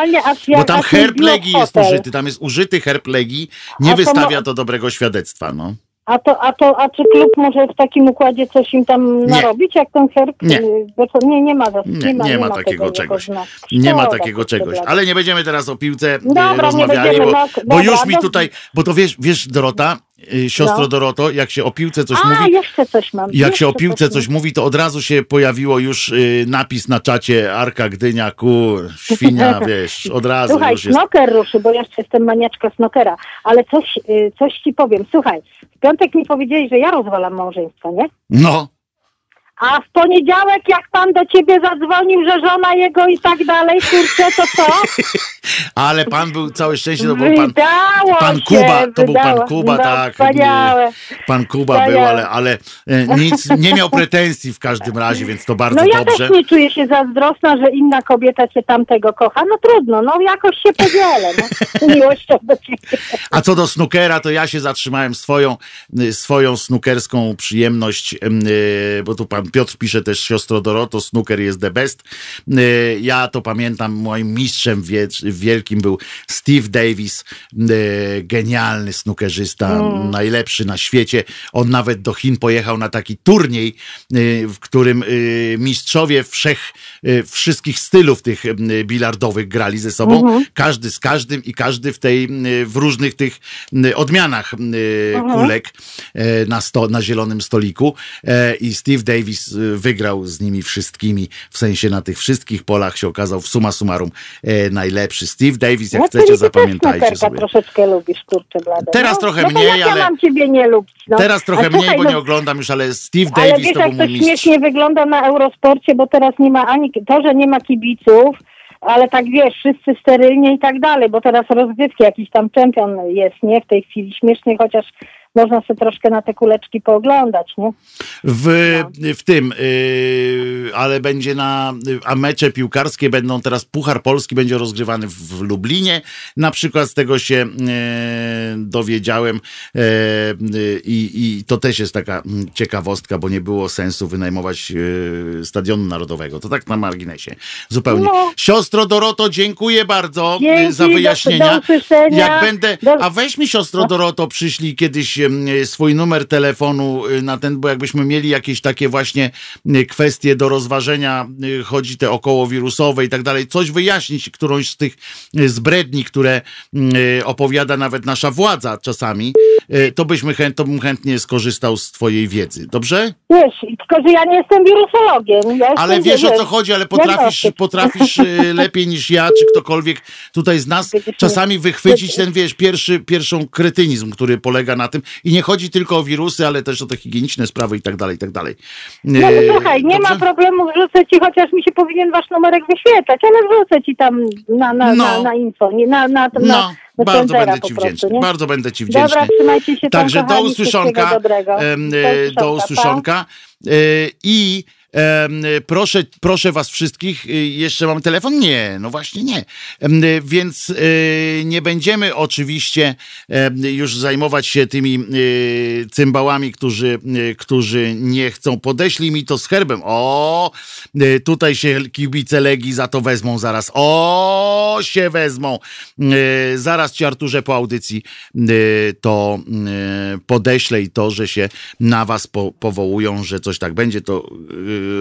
Bo tam herb Legii jest hotel. użyty, tam jest użyty herb Legii. Nie A to wystawia to dobrego świadectwa, no. A to, a to, a czy klub może w takim układzie coś im tam narobić, jak ten herb? Nie. Y, Bo to, nie, nie ma, za- Nie, ma, nie ma tego takiego jako czegoś. Nie ma Szkoda, takiego czegoś. Ale nie będziemy teraz o piłce e, Dobra, nie rozmawiali, będziemy, bo, no, bo dobra, już mi tutaj, bo to wiesz, wiesz Dorota, siostro No. Doroto, jak się o piłce coś A, mówi, jeszcze coś mam. jak się o jeszcze piłce mam. coś mówi, to od razu się pojawiło już y, napis na czacie Arka Gdynia, kur, świnia, wiesz, od razu Słuchaj, już jest. snoker ruszy, bo ja jeszcze jestem maniaczka snokera, ale coś, y, coś ci powiem. Słuchaj, w piątek mi powiedzieli, że ja rozwalam małżeństwo, nie? No, A w poniedziałek, jak pan do ciebie zadzwonił, że żona jego i tak dalej, kurczę, to co? ale pan był całe szczęście, to był pan, Wydało pan się, Kuba, to był pan. Kuba, no, tak. Wspaniałe. Pan Kuba był, Wspaniałe. ale, ale e, nic, nie miał pretensji w każdym razie, więc to bardzo No ja dobrze. też nie czuję się zazdrosna, że inna kobieta cię tamtego kocha. No trudno, no jakoś się podzielę, no. Miłością do ciebie. A co do snookera, to ja się zatrzymałem swoją, y, swoją snookerską przyjemność, y, bo tu pan Piotr pisze też siostro Doroto, snooker jest the best. Ja to pamiętam, moim mistrzem wielkim był Steve Davis, genialny snookerzysta, mm. najlepszy na świecie. On nawet do Chin pojechał na taki turniej, w którym mistrzowie wszech, wszystkich stylów tych bilardowych grali ze sobą. -hmm. Każdy z każdym i każdy w tej, w różnych tych odmianach -hmm. kulek na, sto, na zielonym stoliku. I Steve Davis wygrał z nimi wszystkimi, w sensie na tych wszystkich polach się okazał w suma summarum najlepszy. Steve Davis, jak no, chcecie, zapamiętajcie sobie. troszeczkę lubisz, kurczę blade. Teraz no, trochę no mniej, ale... Ja mam ciebie nie lubić. No. Teraz trochę mniej, bo no... nie oglądam już, ale Steve Davis ale wiesz, to był mój mistrz. śmiesznie wygląda na Eurosporcie, bo teraz nie ma ani... To, że nie ma kibiców, ale tak wiesz, wszyscy sterylnie i tak dalej, bo teraz rozgrywki, jakiś tam czempion jest, nie? W tej chwili śmiesznie, chociaż można sobie troszkę na te kuleczki pooglądać, nie? W, no. w tym, yy, ale będzie na, a mecze piłkarskie będą teraz, Puchar Polski będzie rozgrywany w, w Lublinie, na przykład z tego się yy, dowiedziałem yy, i to też jest taka ciekawostka, bo nie było sensu wynajmować yy, Stadionu Narodowego, to tak na marginesie, zupełnie. No. Siostro Doroto, dziękuję bardzo yy, Dzięki, za wyjaśnienia. Do, do Jak będę, a weź mi siostro Doroto, przyszli kiedyś swój numer telefonu y, na ten, bo jakbyśmy mieli jakieś takie właśnie y, kwestie do rozważenia, chodzi te okołowirusowe i tak dalej, coś wyjaśnić, którąś z tych zbredni, które opowiada nawet nasza władza czasami, to byśmy chęt, to bym chętnie skorzystał z twojej wiedzy. Dobrze? Wiesz, tylko że ja nie jestem wirusologiem. Ja ale jestem, wiesz o co chodzi, ale potrafisz, potrafisz lepiej niż ja, czy ktokolwiek tutaj z nas czasami wychwycić ten, wiesz, pierwszy, pierwszą kretynizm, który polega na tym, i nie chodzi tylko o wirusy, ale też o te higieniczne sprawy i tak dalej, i tak dalej. No, no słuchaj, nie Dobrze? ma problemu, wrzucę ci, chociaż mi się powinien wasz numerek wyświetlać, ale wrzucę ci tam na, na, no. na, na info, nie, na, na, na, no. Bardzo będę ci wdzięczny. Prostu, bardzo będę ci wdzięczny. Dobra, trzymajcie się Także tam, do usłyszonka. Do, do usłyszonka. E, I Proszę, proszę was wszystkich, y, jeszcze mamy telefon? Nie, no właśnie nie. Więc y, nie będziemy oczywiście już zajmować się tymi y, cymbałami, którzy, którzy nie chcą. Podeślij mi to z herbem. O, tutaj się kibice Legii za to wezmą zaraz. O, się wezmą. Zaraz ci Arturze po audycji to podeślę i to, że się na was po, powołują, że coś tak będzie, to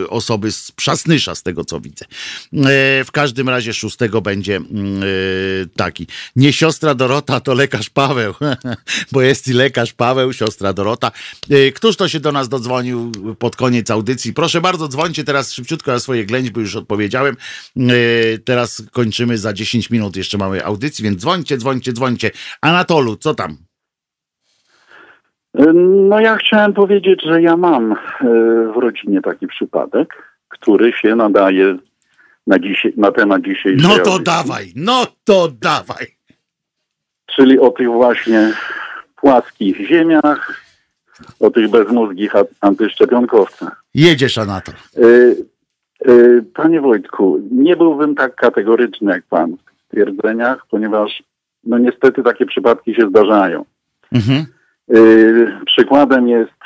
osoby z Przasnysza, z tego co widzę. E, w każdym razie szóstego będzie mm, y, taki. Nie siostra Dorota, to lekarz Paweł, bo jest i lekarz Paweł, siostra Dorota. E, któż to się do nas dodzwonił pod koniec audycji? Proszę bardzo, dzwońcie teraz szybciutko na swoje ględźby, już odpowiedziałem. E, teraz kończymy za 10 minut, jeszcze mamy audycji, więc dzwońcie, dzwońcie, dzwońcie. Anatolu, co tam? No ja chciałem powiedzieć, że ja mam e, w rodzinie taki przypadek, który się nadaje na, dzisiaj, na temat dzisiejszej No to audycji. dawaj, no to dawaj. Czyli o tych właśnie płaskich ziemiach, o tych bezmózgich antyszczepionkowcach. Jedziesz, Anato. E, e, panie Wojtku, nie byłbym tak kategoryczny jak pan w stwierdzeniach, ponieważ no niestety takie przypadki się zdarzają. Mhm. Yy, przykładem jest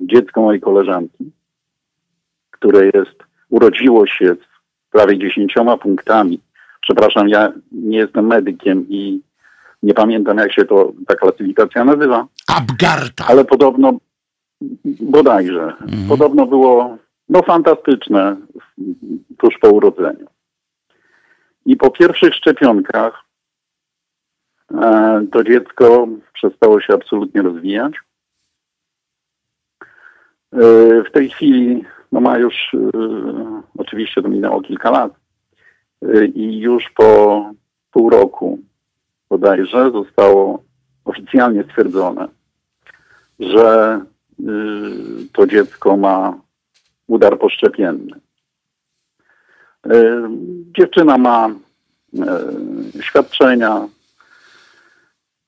dziecko mojej koleżanki, które jest, urodziło się z prawie dziesięcioma punktami. Przepraszam, ja nie jestem medykiem i nie pamiętam, jak się to ta klasyfikacja nazywa. Abgarta. Ale podobno, bodajże, mhm. podobno było no fantastyczne tuż po urodzeniu. I po pierwszych szczepionkach to dziecko przestało się absolutnie rozwijać. E, w tej chwili no ma już, e, oczywiście to minęło kilka lat i już po pół roku bodajże zostało oficjalnie stwierdzone, że to dziecko ma udar poszczepienny. Dziewczyna ma świadczenia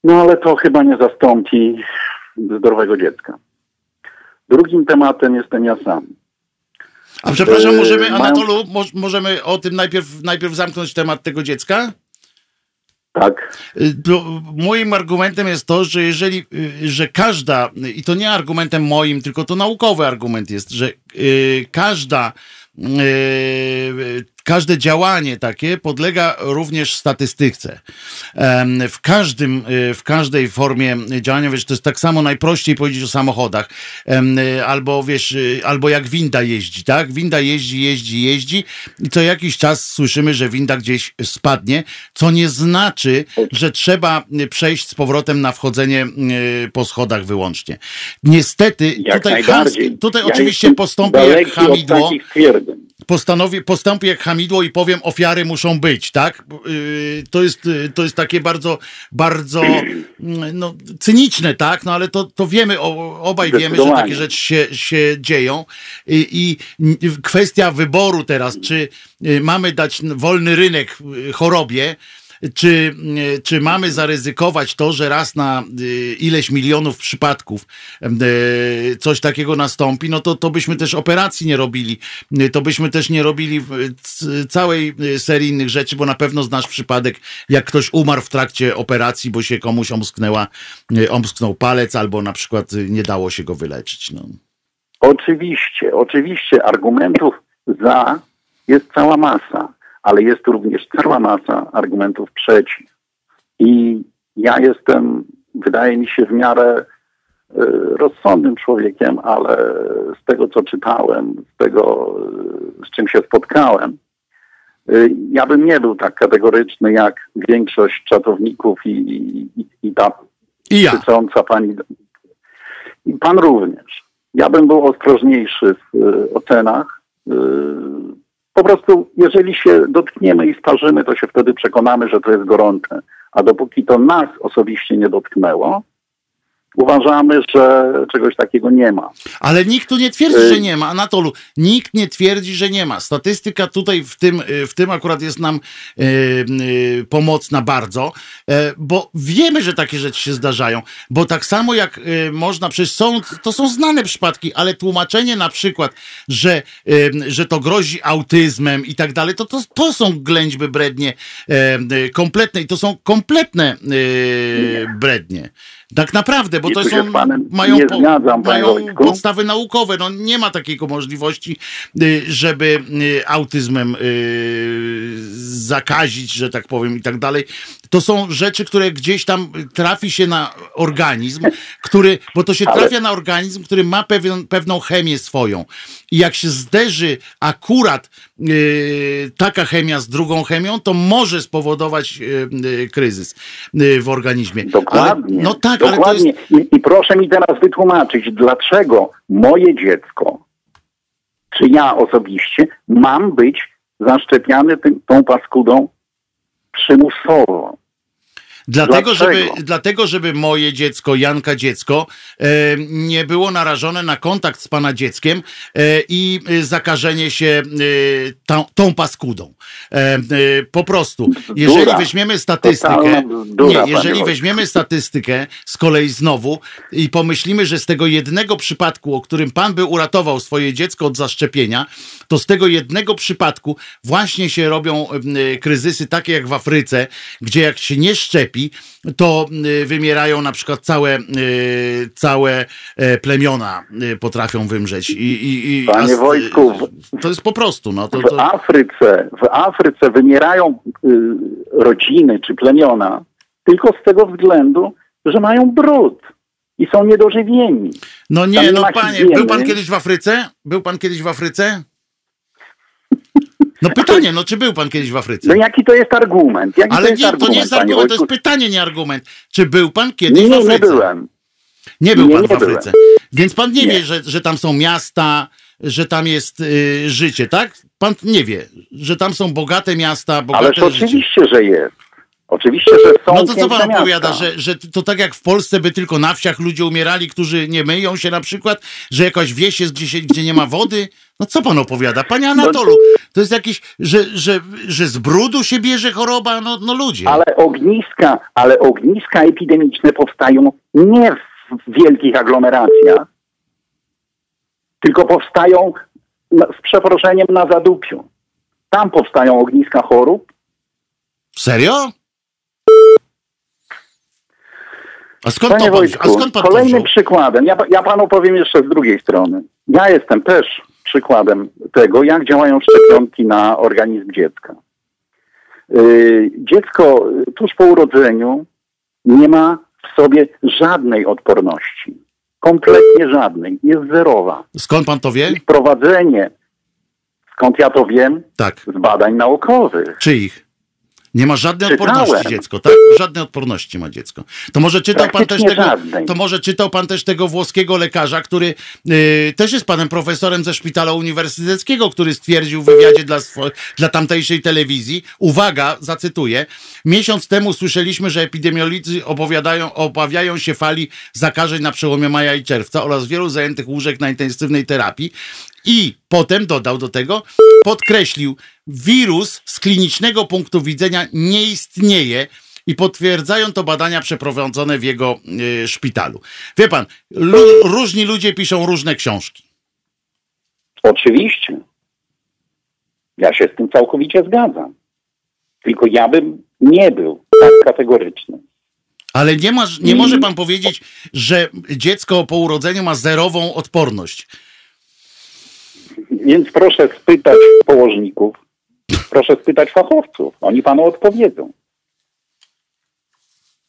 no ale to chyba nie zastąpi zdrowego dziecka. Drugim tematem jestem ja sam. A przepraszam, możemy, Anatolu, możemy o tym najpierw, najpierw zamknąć temat tego dziecka? Tak. Y, moim argumentem jest to, że jeżeli, y, że każda, i to nie argumentem moim, tylko to naukowy argument jest, że y, każda każde działanie takie podlega również statystyce. W każdym, e, w każdej formie działania, wiesz, to jest tak samo najprościej powiedzieć o samochodach. Albo wiesz, e, albo jak winda jeździ, tak? Winda jeździ, jeździ, jeździ i co jakiś czas słyszymy, że winda gdzieś spadnie, co nie znaczy, że trzeba przejść z powrotem na wchodzenie po schodach wyłącznie. Niestety, jak tutaj, tutaj ja oczywiście postąpi jak hamidło postanowi, postąpię jak hamidło i powiem, ofiary muszą być, tak? Y, to jest, y, to jest takie bardzo, bardzo mm, no, cyniczne, tak? No ale to, to wiemy, obaj wiemy, że takie rzeczy się, się dzieją I, i kwestia wyboru teraz, czy y, mamy dać wolny rynek chorobie, czy, czy mamy zaryzykować to, że raz na y, ileś milionów przypadków y, coś takiego nastąpi, no to, to byśmy też operacji nie robili. Y, to byśmy też nie robili całej serii innych rzeczy, bo na pewno znasz przypadek, jak ktoś umarł w trakcie operacji, bo się komuś omsknęła, omsknął palec, albo na przykład nie dało się go wyleczyć. No. Oczywiście, oczywiście argumentów za jest cała masa ale jest również cała masa argumentów przeciw. I ja jestem, wydaje mi się, w miarę e, rozsądnym człowiekiem, ale z tego, co czytałem, z tego, e, z czym się spotkałem, e, ja bym nie był tak kategoryczny jak większość czatowników i, i, i ta I ja. pani. I pan również. Ja bym był ostrożniejszy w ocenach po prostu, jeżeli się dotkniemy i sparzymy, to się wtedy przekonamy, że to jest gorące. A dopóki to nas osobiście nie dotknęło, uważamy, że czegoś takiego nie ma. Ale nikt tu nie twierdzi, że y- nie ma. Anatolu, nikt nie twierdzi, że nie ma. Statystyka tutaj w tym, y, w tym akurat jest nam yy, yy, pomocna bardzo, yy, bo wiemy, że takie rzeczy się zdarzają. Bo tak samo jak można, przecież są, to są znane przypadki, ale tłumaczenie na przykład, że, że to grozi autyzmem i tak dalej, to, to, to są ględźby brednie kompletne i to są kompletne brednie. Tak naprawdę, bo to są, mają, po, mają podstawy naukowe. No, nie ma takiej możliwości, y, żeby y, autyzmem y, zakazić, że tak powiem i tak dalej. To są rzeczy, które gdzieś tam trafi się na organizm, który, bo to się trafia na organizm, który ma pewien, pewną chemię swoją. I jak się zderzy akurat taka chemia z drugą chemią, to może spowodować yy, kryzys yy, w organizmie. Dokładnie. Ale, no tak, dokładnie. ale to jest... I, I proszę mi teraz wytłumaczyć, dlaczego moje dziecko, czy ja osobiście, mam być zaszczepiany tym, tą paskudą przymusowo. Dlatego żeby, dlatego, żeby moje dziecko, Janka dziecko, e, nie było narażone na kontakt z pana dzieckiem e, i zakażenie się e, tą, tą paskudą. E, e, po prostu. Jeżeli Dura. weźmiemy statystykę, Dura, nie, jeżeli weźmiemy statystykę z kolei znowu i pomyślimy, że z tego jednego przypadku, o którym pan by uratował swoje dziecko od zaszczepienia, to z tego jednego przypadku właśnie się robią e, kryzysy takie jak w Afryce, gdzie jak się nie szczepi, to y, wymierają na przykład całe, y, całe e, plemiona y, potrafią wymrzeć. I, i, i Panie Wojtku, to jest po prostu. No, to, to... W, Afryce, w Afryce wymierają rodziny czy plemiona tylko z tego względu, że mają brud i są niedożywieni. No nie, nie no panie, był pan kiedyś w Afryce? Był pan kiedyś w Afryce? No pytanie, no czy był pan kiedyś w Afryce? No jaki to jest argument? Jaki Ale to, nie, argument, to nie jest argument, to jest pytanie, nie argument. Czy był pan kiedyś nie, w Afryce? Nie, byłem. Nie był nie, pan nie w Afryce. Byłem. Więc pan nie, nie, wie, że, że tam są miasta, że tam jest y, życie, tak? Pan nie wie, że tam są bogate miasta, bogate Ależ oczywiście, że jest. Oczywiście, że są No to co pan opowiada, że, że to tak jak w Polsce by tylko na wsiach ludzie umierali, którzy nie myją się na przykład, że jakaś wieś jest gdzieś, gdzie nie ma wody? No co pan opowiada? Panie no Anatolu, to jest jakieś, że, że, że z brudu się bierze choroba? No, no ludzie. Ale ogniska, ale ogniska epidemiczne powstają nie w wielkich aglomeracjach, tylko powstają z przeproszeniem na zadupiu. Tam powstają ogniska chorób. Serio? A skąd Panie to Wojtku, A skąd pan kolejnym przykładem, ja, ja panu powiem jeszcze z drugiej strony. Ja jestem też przykładem tego, jak działają szczepionki na organizm dziecka. Yy, dziecko tuż po urodzeniu nie ma w sobie żadnej odporności. Kompletnie żadnej. Jest zerowa. Skąd pan to wie? I wprowadzenie, skąd ja to wiem? Tak. Z badań naukowych. Czyich? Nie ma żadnej Czytałem. odporności dziecko, tak? Żadnej odporności ma dziecko. To może czytał pan też tego, to może czytał pan też tego włoskiego lekarza, który yy, też jest panem profesorem ze szpitala uniwersyteckiego, który stwierdził w wywiadzie dla, dla tamtejszej telewizji, uwaga, zacytuję, miesiąc temu słyszeliśmy, że epidemiolodzy opowiadają, obawiają się fali zakażeń na przełomie maja i czerwca oraz wielu zajętych łóżek na intensywnej terapii. I potem dodał do tego, podkreślił, wirus z klinicznego punktu widzenia nie istnieje i potwierdzają to badania przeprowadzone w jego y, szpitalu. Wie pan, lu- różni ludzie piszą różne książki. Oczywiście. Ja się z tym całkowicie zgadzam. Tylko ja bym nie był tak kategoryczny. Ale nie, ma, nie może pan powiedzieć, że dziecko po urodzeniu ma zerową odporność. Więc proszę spytać położników, proszę spytać fachowców. Oni panu odpowiedzą.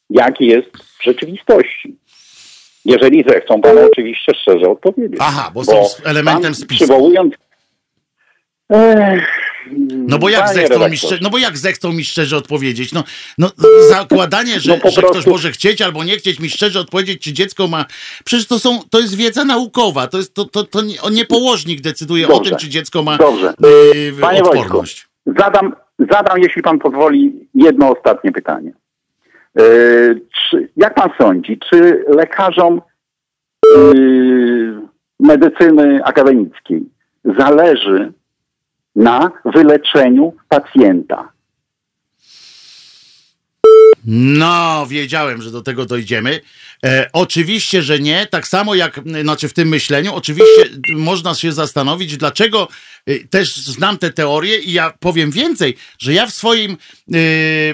Jaki jest w rzeczywistości? Jeżeli zechcą panu oczywiście szczerze odpowiedzieć. Aha, bo, bo są elementem spisku. Przywołując... Ech, no bo jak, zechcą mi szczerze, no bo jak zechcą mi szczerze odpowiedzieć? No, no zakładanie, że, no że ktoś może chcieć albo nie chcieć mi szczerze odpowiedzieć, czy dziecko ma. Przecież to są, to jest wiedza naukowa. To jest to, to, to nie, nie położnik decyduje Dobrze. o tym, czy dziecko ma Dobrze. Yy, Panie odporność. Wojtku, zadam, zadam, jeśli pan pozwoli, jedno ostatnie pytanie. Yy, czy, jak pan sądzi, czy lekarzom yy, medycyny akademickiej zależy na wyleczeniu pacjenta. No, wiedziałem, że do tego dojdziemy. E, oczywiście, że nie. Tak samo jak, znaczy w tym myśleniu, oczywiście można się zastanowić, dlaczego też znam te teorie i ja powiem więcej, że ja w swoim, e,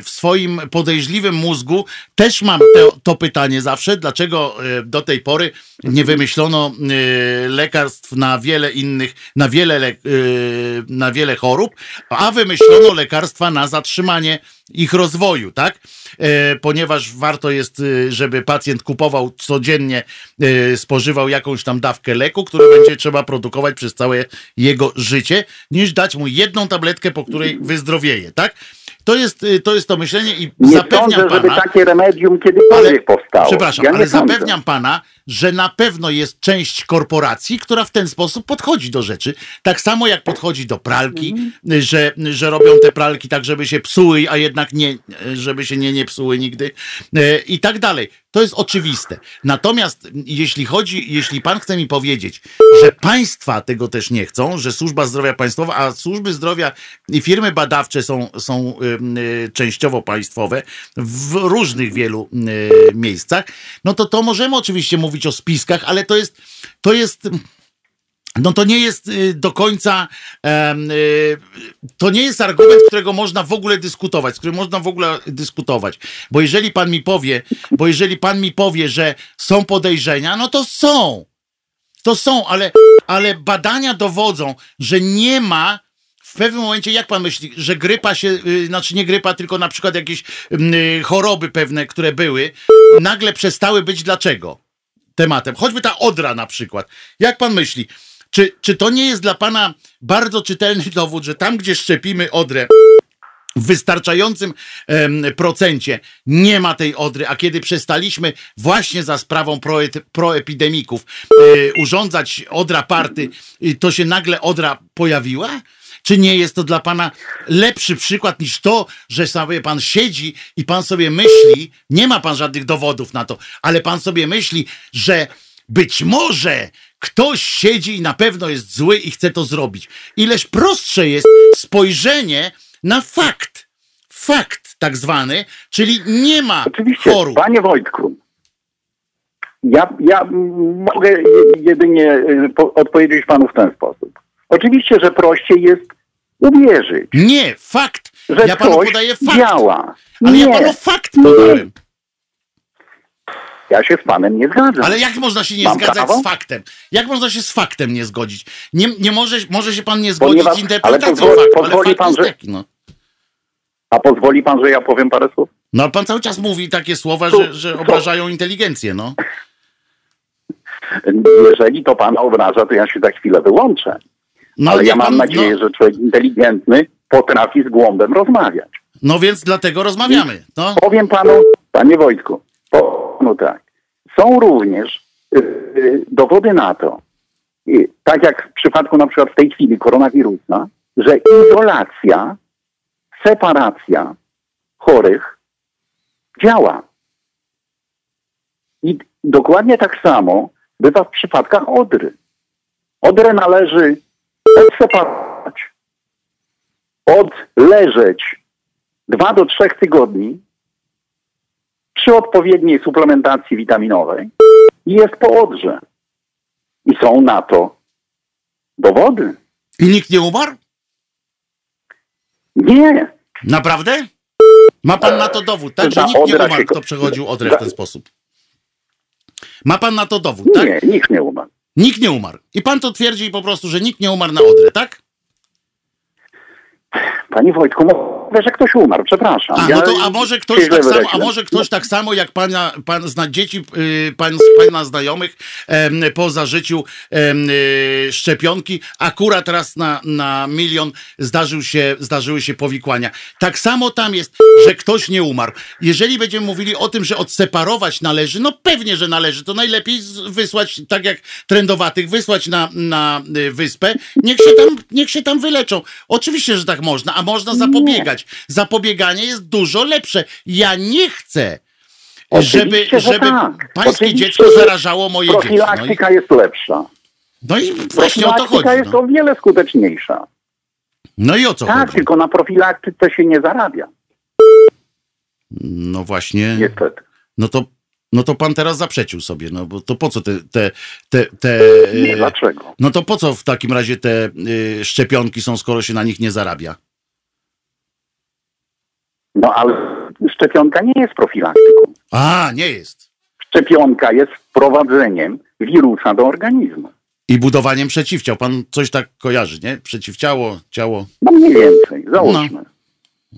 w swoim podejrzliwym mózgu też mam te, to pytanie zawsze, dlaczego e, do tej pory nie wymyślono lekarstw na wiele innych, na wiele, na wiele chorób, a wymyślono lekarstwa na zatrzymanie ich rozwoju, tak? Ponieważ warto jest, żeby pacjent kupował codziennie, spożywał jakąś tam dawkę leku, który będzie trzeba produkować przez całe jego życie, niż dać mu jedną tabletkę, po której wyzdrowieje, tak? To jest, to jest to myślenie i nie zapewniam sądzę, pana... żeby takie remedium kiedykolwiek ale, powstało. Przepraszam, ja ale zapewniam pana, że na pewno jest część korporacji, która w ten sposób podchodzi do rzeczy. Tak samo jak podchodzi do pralki, mm. że, że robią te pralki tak, żeby się psuły, a jednak nie, żeby się nie, nie psuły nigdy e, i tak dalej. To jest oczywiste. Natomiast jeśli chodzi, jeśli pan chce mi powiedzieć, że państwa tego też nie chcą, że służba zdrowia państwowa, a służby zdrowia i firmy badawcze są, są y, częściowo państwowe w różnych wielu y, miejscach, no to to możemy oczywiście mówić o spiskach, ale to jest, to jest no to nie jest y, do końca, y, to nie jest argument, którego można w ogóle dyskutować, z którym można w ogóle dyskutować. Bo jeżeli pan mi powie, bo jeżeli pan mi powie, że są podejrzenia, no to są. To są, ale, ale badania dowodzą, że nie ma pewnym momencie, jak pan myśli, że grypa się, y, znaczy nie grypa, tylko na przykład jakieś choroby pewne, które były, nagle przestały być dlaczego? Tematem. Choćby ta odra na przykład. Jak pan myśli? Czy, czy to nie jest dla pana bardzo czytelny dowód, że tam, gdzie szczepimy odrę, w wystarczającym em, procencie nie ma tej odry, a kiedy przestaliśmy właśnie za sprawą proepidemików e, urządzać odra party, to się nagle odra pojawiła? Czy nie jest to dla pana lepszy przykład niż to, że sobie pan siedzi i pan sobie myśli, nie ma pan żadnych dowodów na to, ale pan sobie myśli, że być może Ktoś siedzi i na pewno jest zły i chce to zrobić. Ileż prostsze jest spojrzenie na fakt. Fakt tak zwany, czyli nie ma Oczywiście, chorób. Panie Wojtku, ja, ja mogę jedynie y, odpowiedzieć panu w ten sposób. Oczywiście, że prościej jest uwierzyć. Nie, fakt. Że ja panu podaję fakt. Działa. Ale nie, ja panu fakt podałem. Ja się z panem nie zgadzam. Ale jak można się nie Mam zgadzać prawo? z faktem? Jak można się z faktem nie zgodzić? Nie, nie może, może się pan nie zgodzić Ponieważ- z interpretacją ale pozwoli- faktu, ale pozwoli fakt pan, że- taki, no. A pozwoli pan, że ja powiem parę słów? No ale pan cały czas mówi takie słowa, Tu- że, że tu- obrażają inteligencję, no. Jeżeli to pana obraża, to ja się za chwilę wyłączę. No, Ale ja mam pan- nadzieję, no, że człowiek inteligentny potrafi z głąbem rozmawiać. no więc dlatego rozmawiamy, no. Powiem panu, panie Wojtku, powiem tak. Są również y, y, dowody na to, y, tak jak w przypadku na przykład w tej chwili koronawirusa, że izolacja, separacja chorych działa. I dokładnie tak samo bywa w przypadkach odry. Odrę należy odseparować, odleżeć dwa do trzech tygodni przy odpowiedniej suplementacji witaminowej i jest po odrze. I są na to dowody. I nikt nie umarł? Nie. Naprawdę? Ma pan na to dowód, tak? Że nikt nie umarł, kto przechodził odrę w ten sposób. Ma pan na to dowód, tak? Nie, nikt nie umarł. Nikt nie umarł. I pan to twierdzi po prostu, że nikt nie umarł na odrę, tak? Panie Wojtku, mówię, że ktoś umarł, przepraszam. A, no to, a może się ktoś tak samo, a wyraziłem. może ktoś tak samo jak pana, pan zna dzieci, y, pan, pana znajomych po zażyciu y, szczepionki, akurat raz na, na milion zdarzył się, zdarzyły się powikłania. Tak samo tam jest, że ktoś nie umarł. Jeżeli będziemy mówili o tym, że odseparować należy, no pewnie, że należy, to najlepiej wysłać, tak jak trendowatych, wysłać na, na y, wyspę, niech się, tam, niech się tam wyleczą. Oczywiście, że tak można, a można zapobiegać. Zapobieganie jest dużo lepsze. Ja nie chcę, żeby, Oczywiście, że żeby tak. pańskie Oczywiście, dziecko zarażało moje dzieci. No i, Profilaktyka jest lepsza. no i właśnie o to chodzi. Profilaktyka jest No, o wiele skuteczniejsza. no i o co Tak, chodzi? tylko na profilaktyce się nie zarabia, No właśnie. niestety. No to, no to pan teraz zaprzeczył sobie, no bo to po co te, te, te, te Nie, e, dlaczego? no to po co w takim razie te e, szczepionki są, skoro się na nich nie zarabia? No ale szczepionka nie jest profilaktyką. A, nie jest. Szczepionka jest wprowadzeniem wirusa do organizmu. I budowaniem przeciwciał. Pan coś tak kojarzy, nie? Przeciwciało, ciało. No mniej więcej, załóżmy.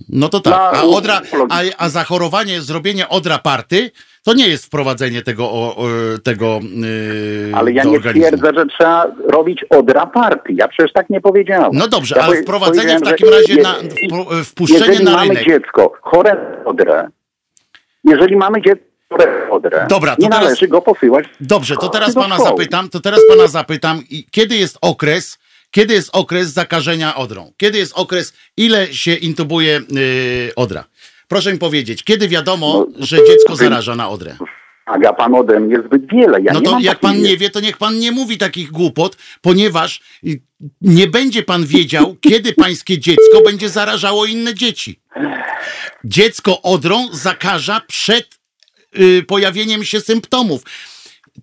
No to tak. A odra, a, a zachorowanie, zrobienie odra party, to nie jest wprowadzenie tego, o, o, tego yy, Ale ja nie twierdzę, że trzeba robić odra partii. Ja przecież tak nie powiedziałem. No dobrze, ja ale powie- wprowadzenie w takim razie je- na wpro- wpuszczenie Jeżeli na mamy rynek. dziecko chore odrę, jeżeli mamy dziecko odrę, Dobra, to nie teraz- należy go posyłać Dobrze, to teraz pana szkoły. zapytam, to teraz pana zapytam, kiedy jest okres, kiedy jest okres zakażenia odrą? Kiedy jest okres, ile się intubuje yy, odra? Proszę mi powiedzieć, kiedy wiadomo, No, że dziecko zaraża na odrę? Aga pan ode mnie zbyt wiele. Ja No to jak pan nie wie, to niech pan nie mówi takich głupot, ponieważ nie będzie pan wiedział, kiedy pańskie dziecko będzie zarażało inne dzieci. Dziecko odrą zakaża przed y, pojawieniem się symptomów.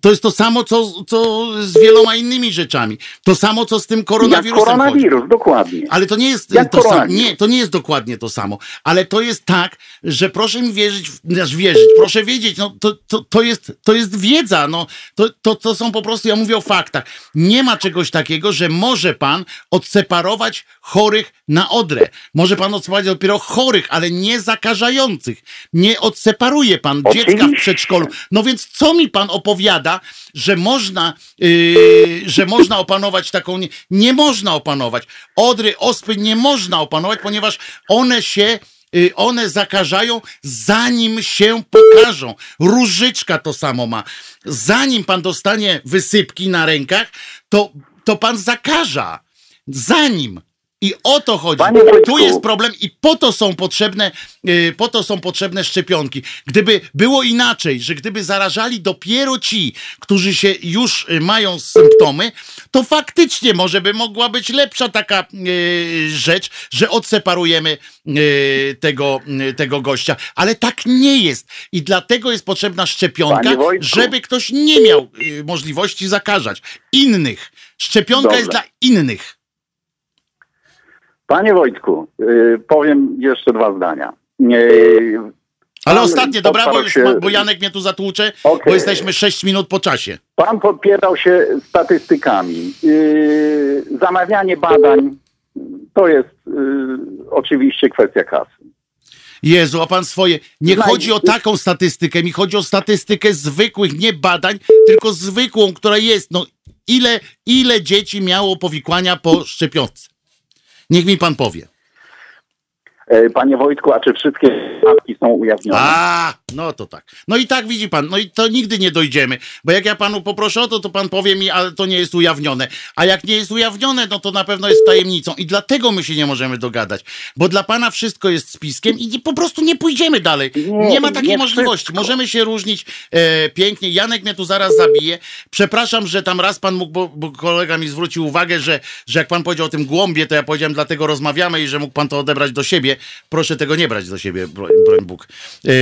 To jest to samo, co, co z wieloma innymi rzeczami. To samo, co z tym Jak koronawirusem chodzi. koronawirus, dokładnie. Ale to nie jest Jak to samo. Nie, to nie jest dokładnie to samo. Ale to jest tak, że proszę mi wierzyć, znaczy wierzyć, proszę wiedzieć, no to, to, to, jest, to jest wiedza, no to, to, to są po prostu, ja mówię o faktach. Nie ma czegoś takiego, że może pan odseparować chorych na odrę. Może pan odseparować dopiero chorych, ale nie zakażających. Nie odseparuje pan dziecka w przedszkolu. No więc co mi pan opowiada, że można, yy, że można opanować taką. Nie, nie można opanować. Odry, ospy nie można opanować, ponieważ one się. yy, One zakażają, zanim się pokażą. Różyczka to samo ma. Zanim pan dostanie wysypki na rękach, to, to pan zakaża. Zanim. I o to chodzi. Wojtku. Tu jest problem i po to są potrzebne, yy, po to są potrzebne szczepionki. Gdyby było inaczej, że gdyby zarażali dopiero ci, którzy się już y, mają symptomy, to faktycznie może by mogła być lepsza taka yy, rzecz, że odseparujemy yy, tego, yy, tego gościa. Ale tak nie jest. I dlatego jest potrzebna szczepionka, żeby ktoś nie miał yy, możliwości zakażać innych. Szczepionka jest dla innych. Panie Wojtku, y, powiem jeszcze dwa zdania. Y, Ale ostatnie, dobra, bo, już, się... bo Janek mnie tu zatłucze, okay. bo jesteśmy 6 minut po czasie. Pan podpierał się statystykami. Yy, zamawianie badań to jest yy, oczywiście kwestia kasy. Jezu, a pan swoje. Nie chodzi o taką statystykę, mi chodzi o statystykę zwykłych, nie badań, tylko zwykłą, która jest. No, ile, ile dzieci miało powikłania po szczepionce? Niech mi pan powie. E, panie Wojtku, a czy wszystkie przypadki są ujawnione? A, no to tak. No i tak widzi pan, no i to nigdy nie dojdziemy, bo jak ja panu poproszę o to, to pan powie mi, ale to nie jest ujawnione. A jak nie jest ujawnione, no to na pewno jest tajemnicą i dlatego my się nie możemy dogadać, bo dla pana wszystko jest spiskiem i po prostu nie pójdziemy dalej. Nie, nie ma takiej nie możliwości. Wszystko. Możemy się różnić e, pięknie. Janek mnie tu zaraz zabije. Przepraszam, że tam raz pan mógł, bo, bo kolega mi zwrócił uwagę, że, że jak pan powiedział o tym głąbie, to ja powiedziałem, dlatego rozmawiamy i że mógł pan to odebrać do siebie. Proszę tego nie brać do siebie, broń, broń Bóg. Yy,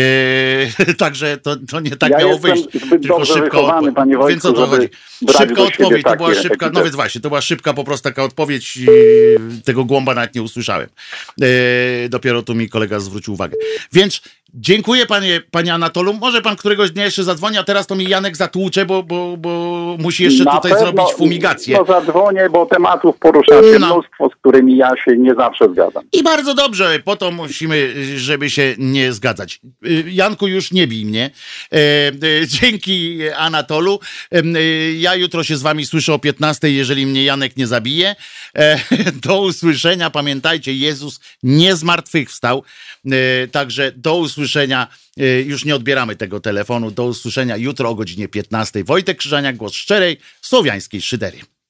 także to, to nie tak ja miało wyjść. Tylko szybko. Panie Wojtku, Więc o to chodzi. Szybka odpowiedź, to była szybka, no więc właśnie, to była szybka po prostu taka odpowiedź. Tego głąba nawet nie usłyszałem. Yy, dopiero tu mi kolega zwrócił uwagę. Więc Dziękuję panie, panie Anatolu. Może pan któregoś dnia jeszcze zadzwoni, a teraz to mi Janek zatłucze, bo, bo, bo musi jeszcze Na tutaj pewno, zrobić fumigację. No zadzwonię, bo tematów poruszacie no. mnóstwo, z którymi ja się nie zawsze zgadzam. I bardzo dobrze, po to musimy, żeby się nie zgadzać. Y, Janku, już nie bij mnie. E, e, dzięki Anatolu. E, ja jutro się z wami słyszę o 15, jeżeli mnie Janek nie zabije. E, do usłyszenia. Pamiętajcie, Jezus nie zmartwychwstał. E, także do usłyszenia. E, już nie odbieramy tego telefonu. Do usłyszenia jutro o godzinie 15. Wojtek Krzyżania, głos szczerej, słowiańskiej szydery.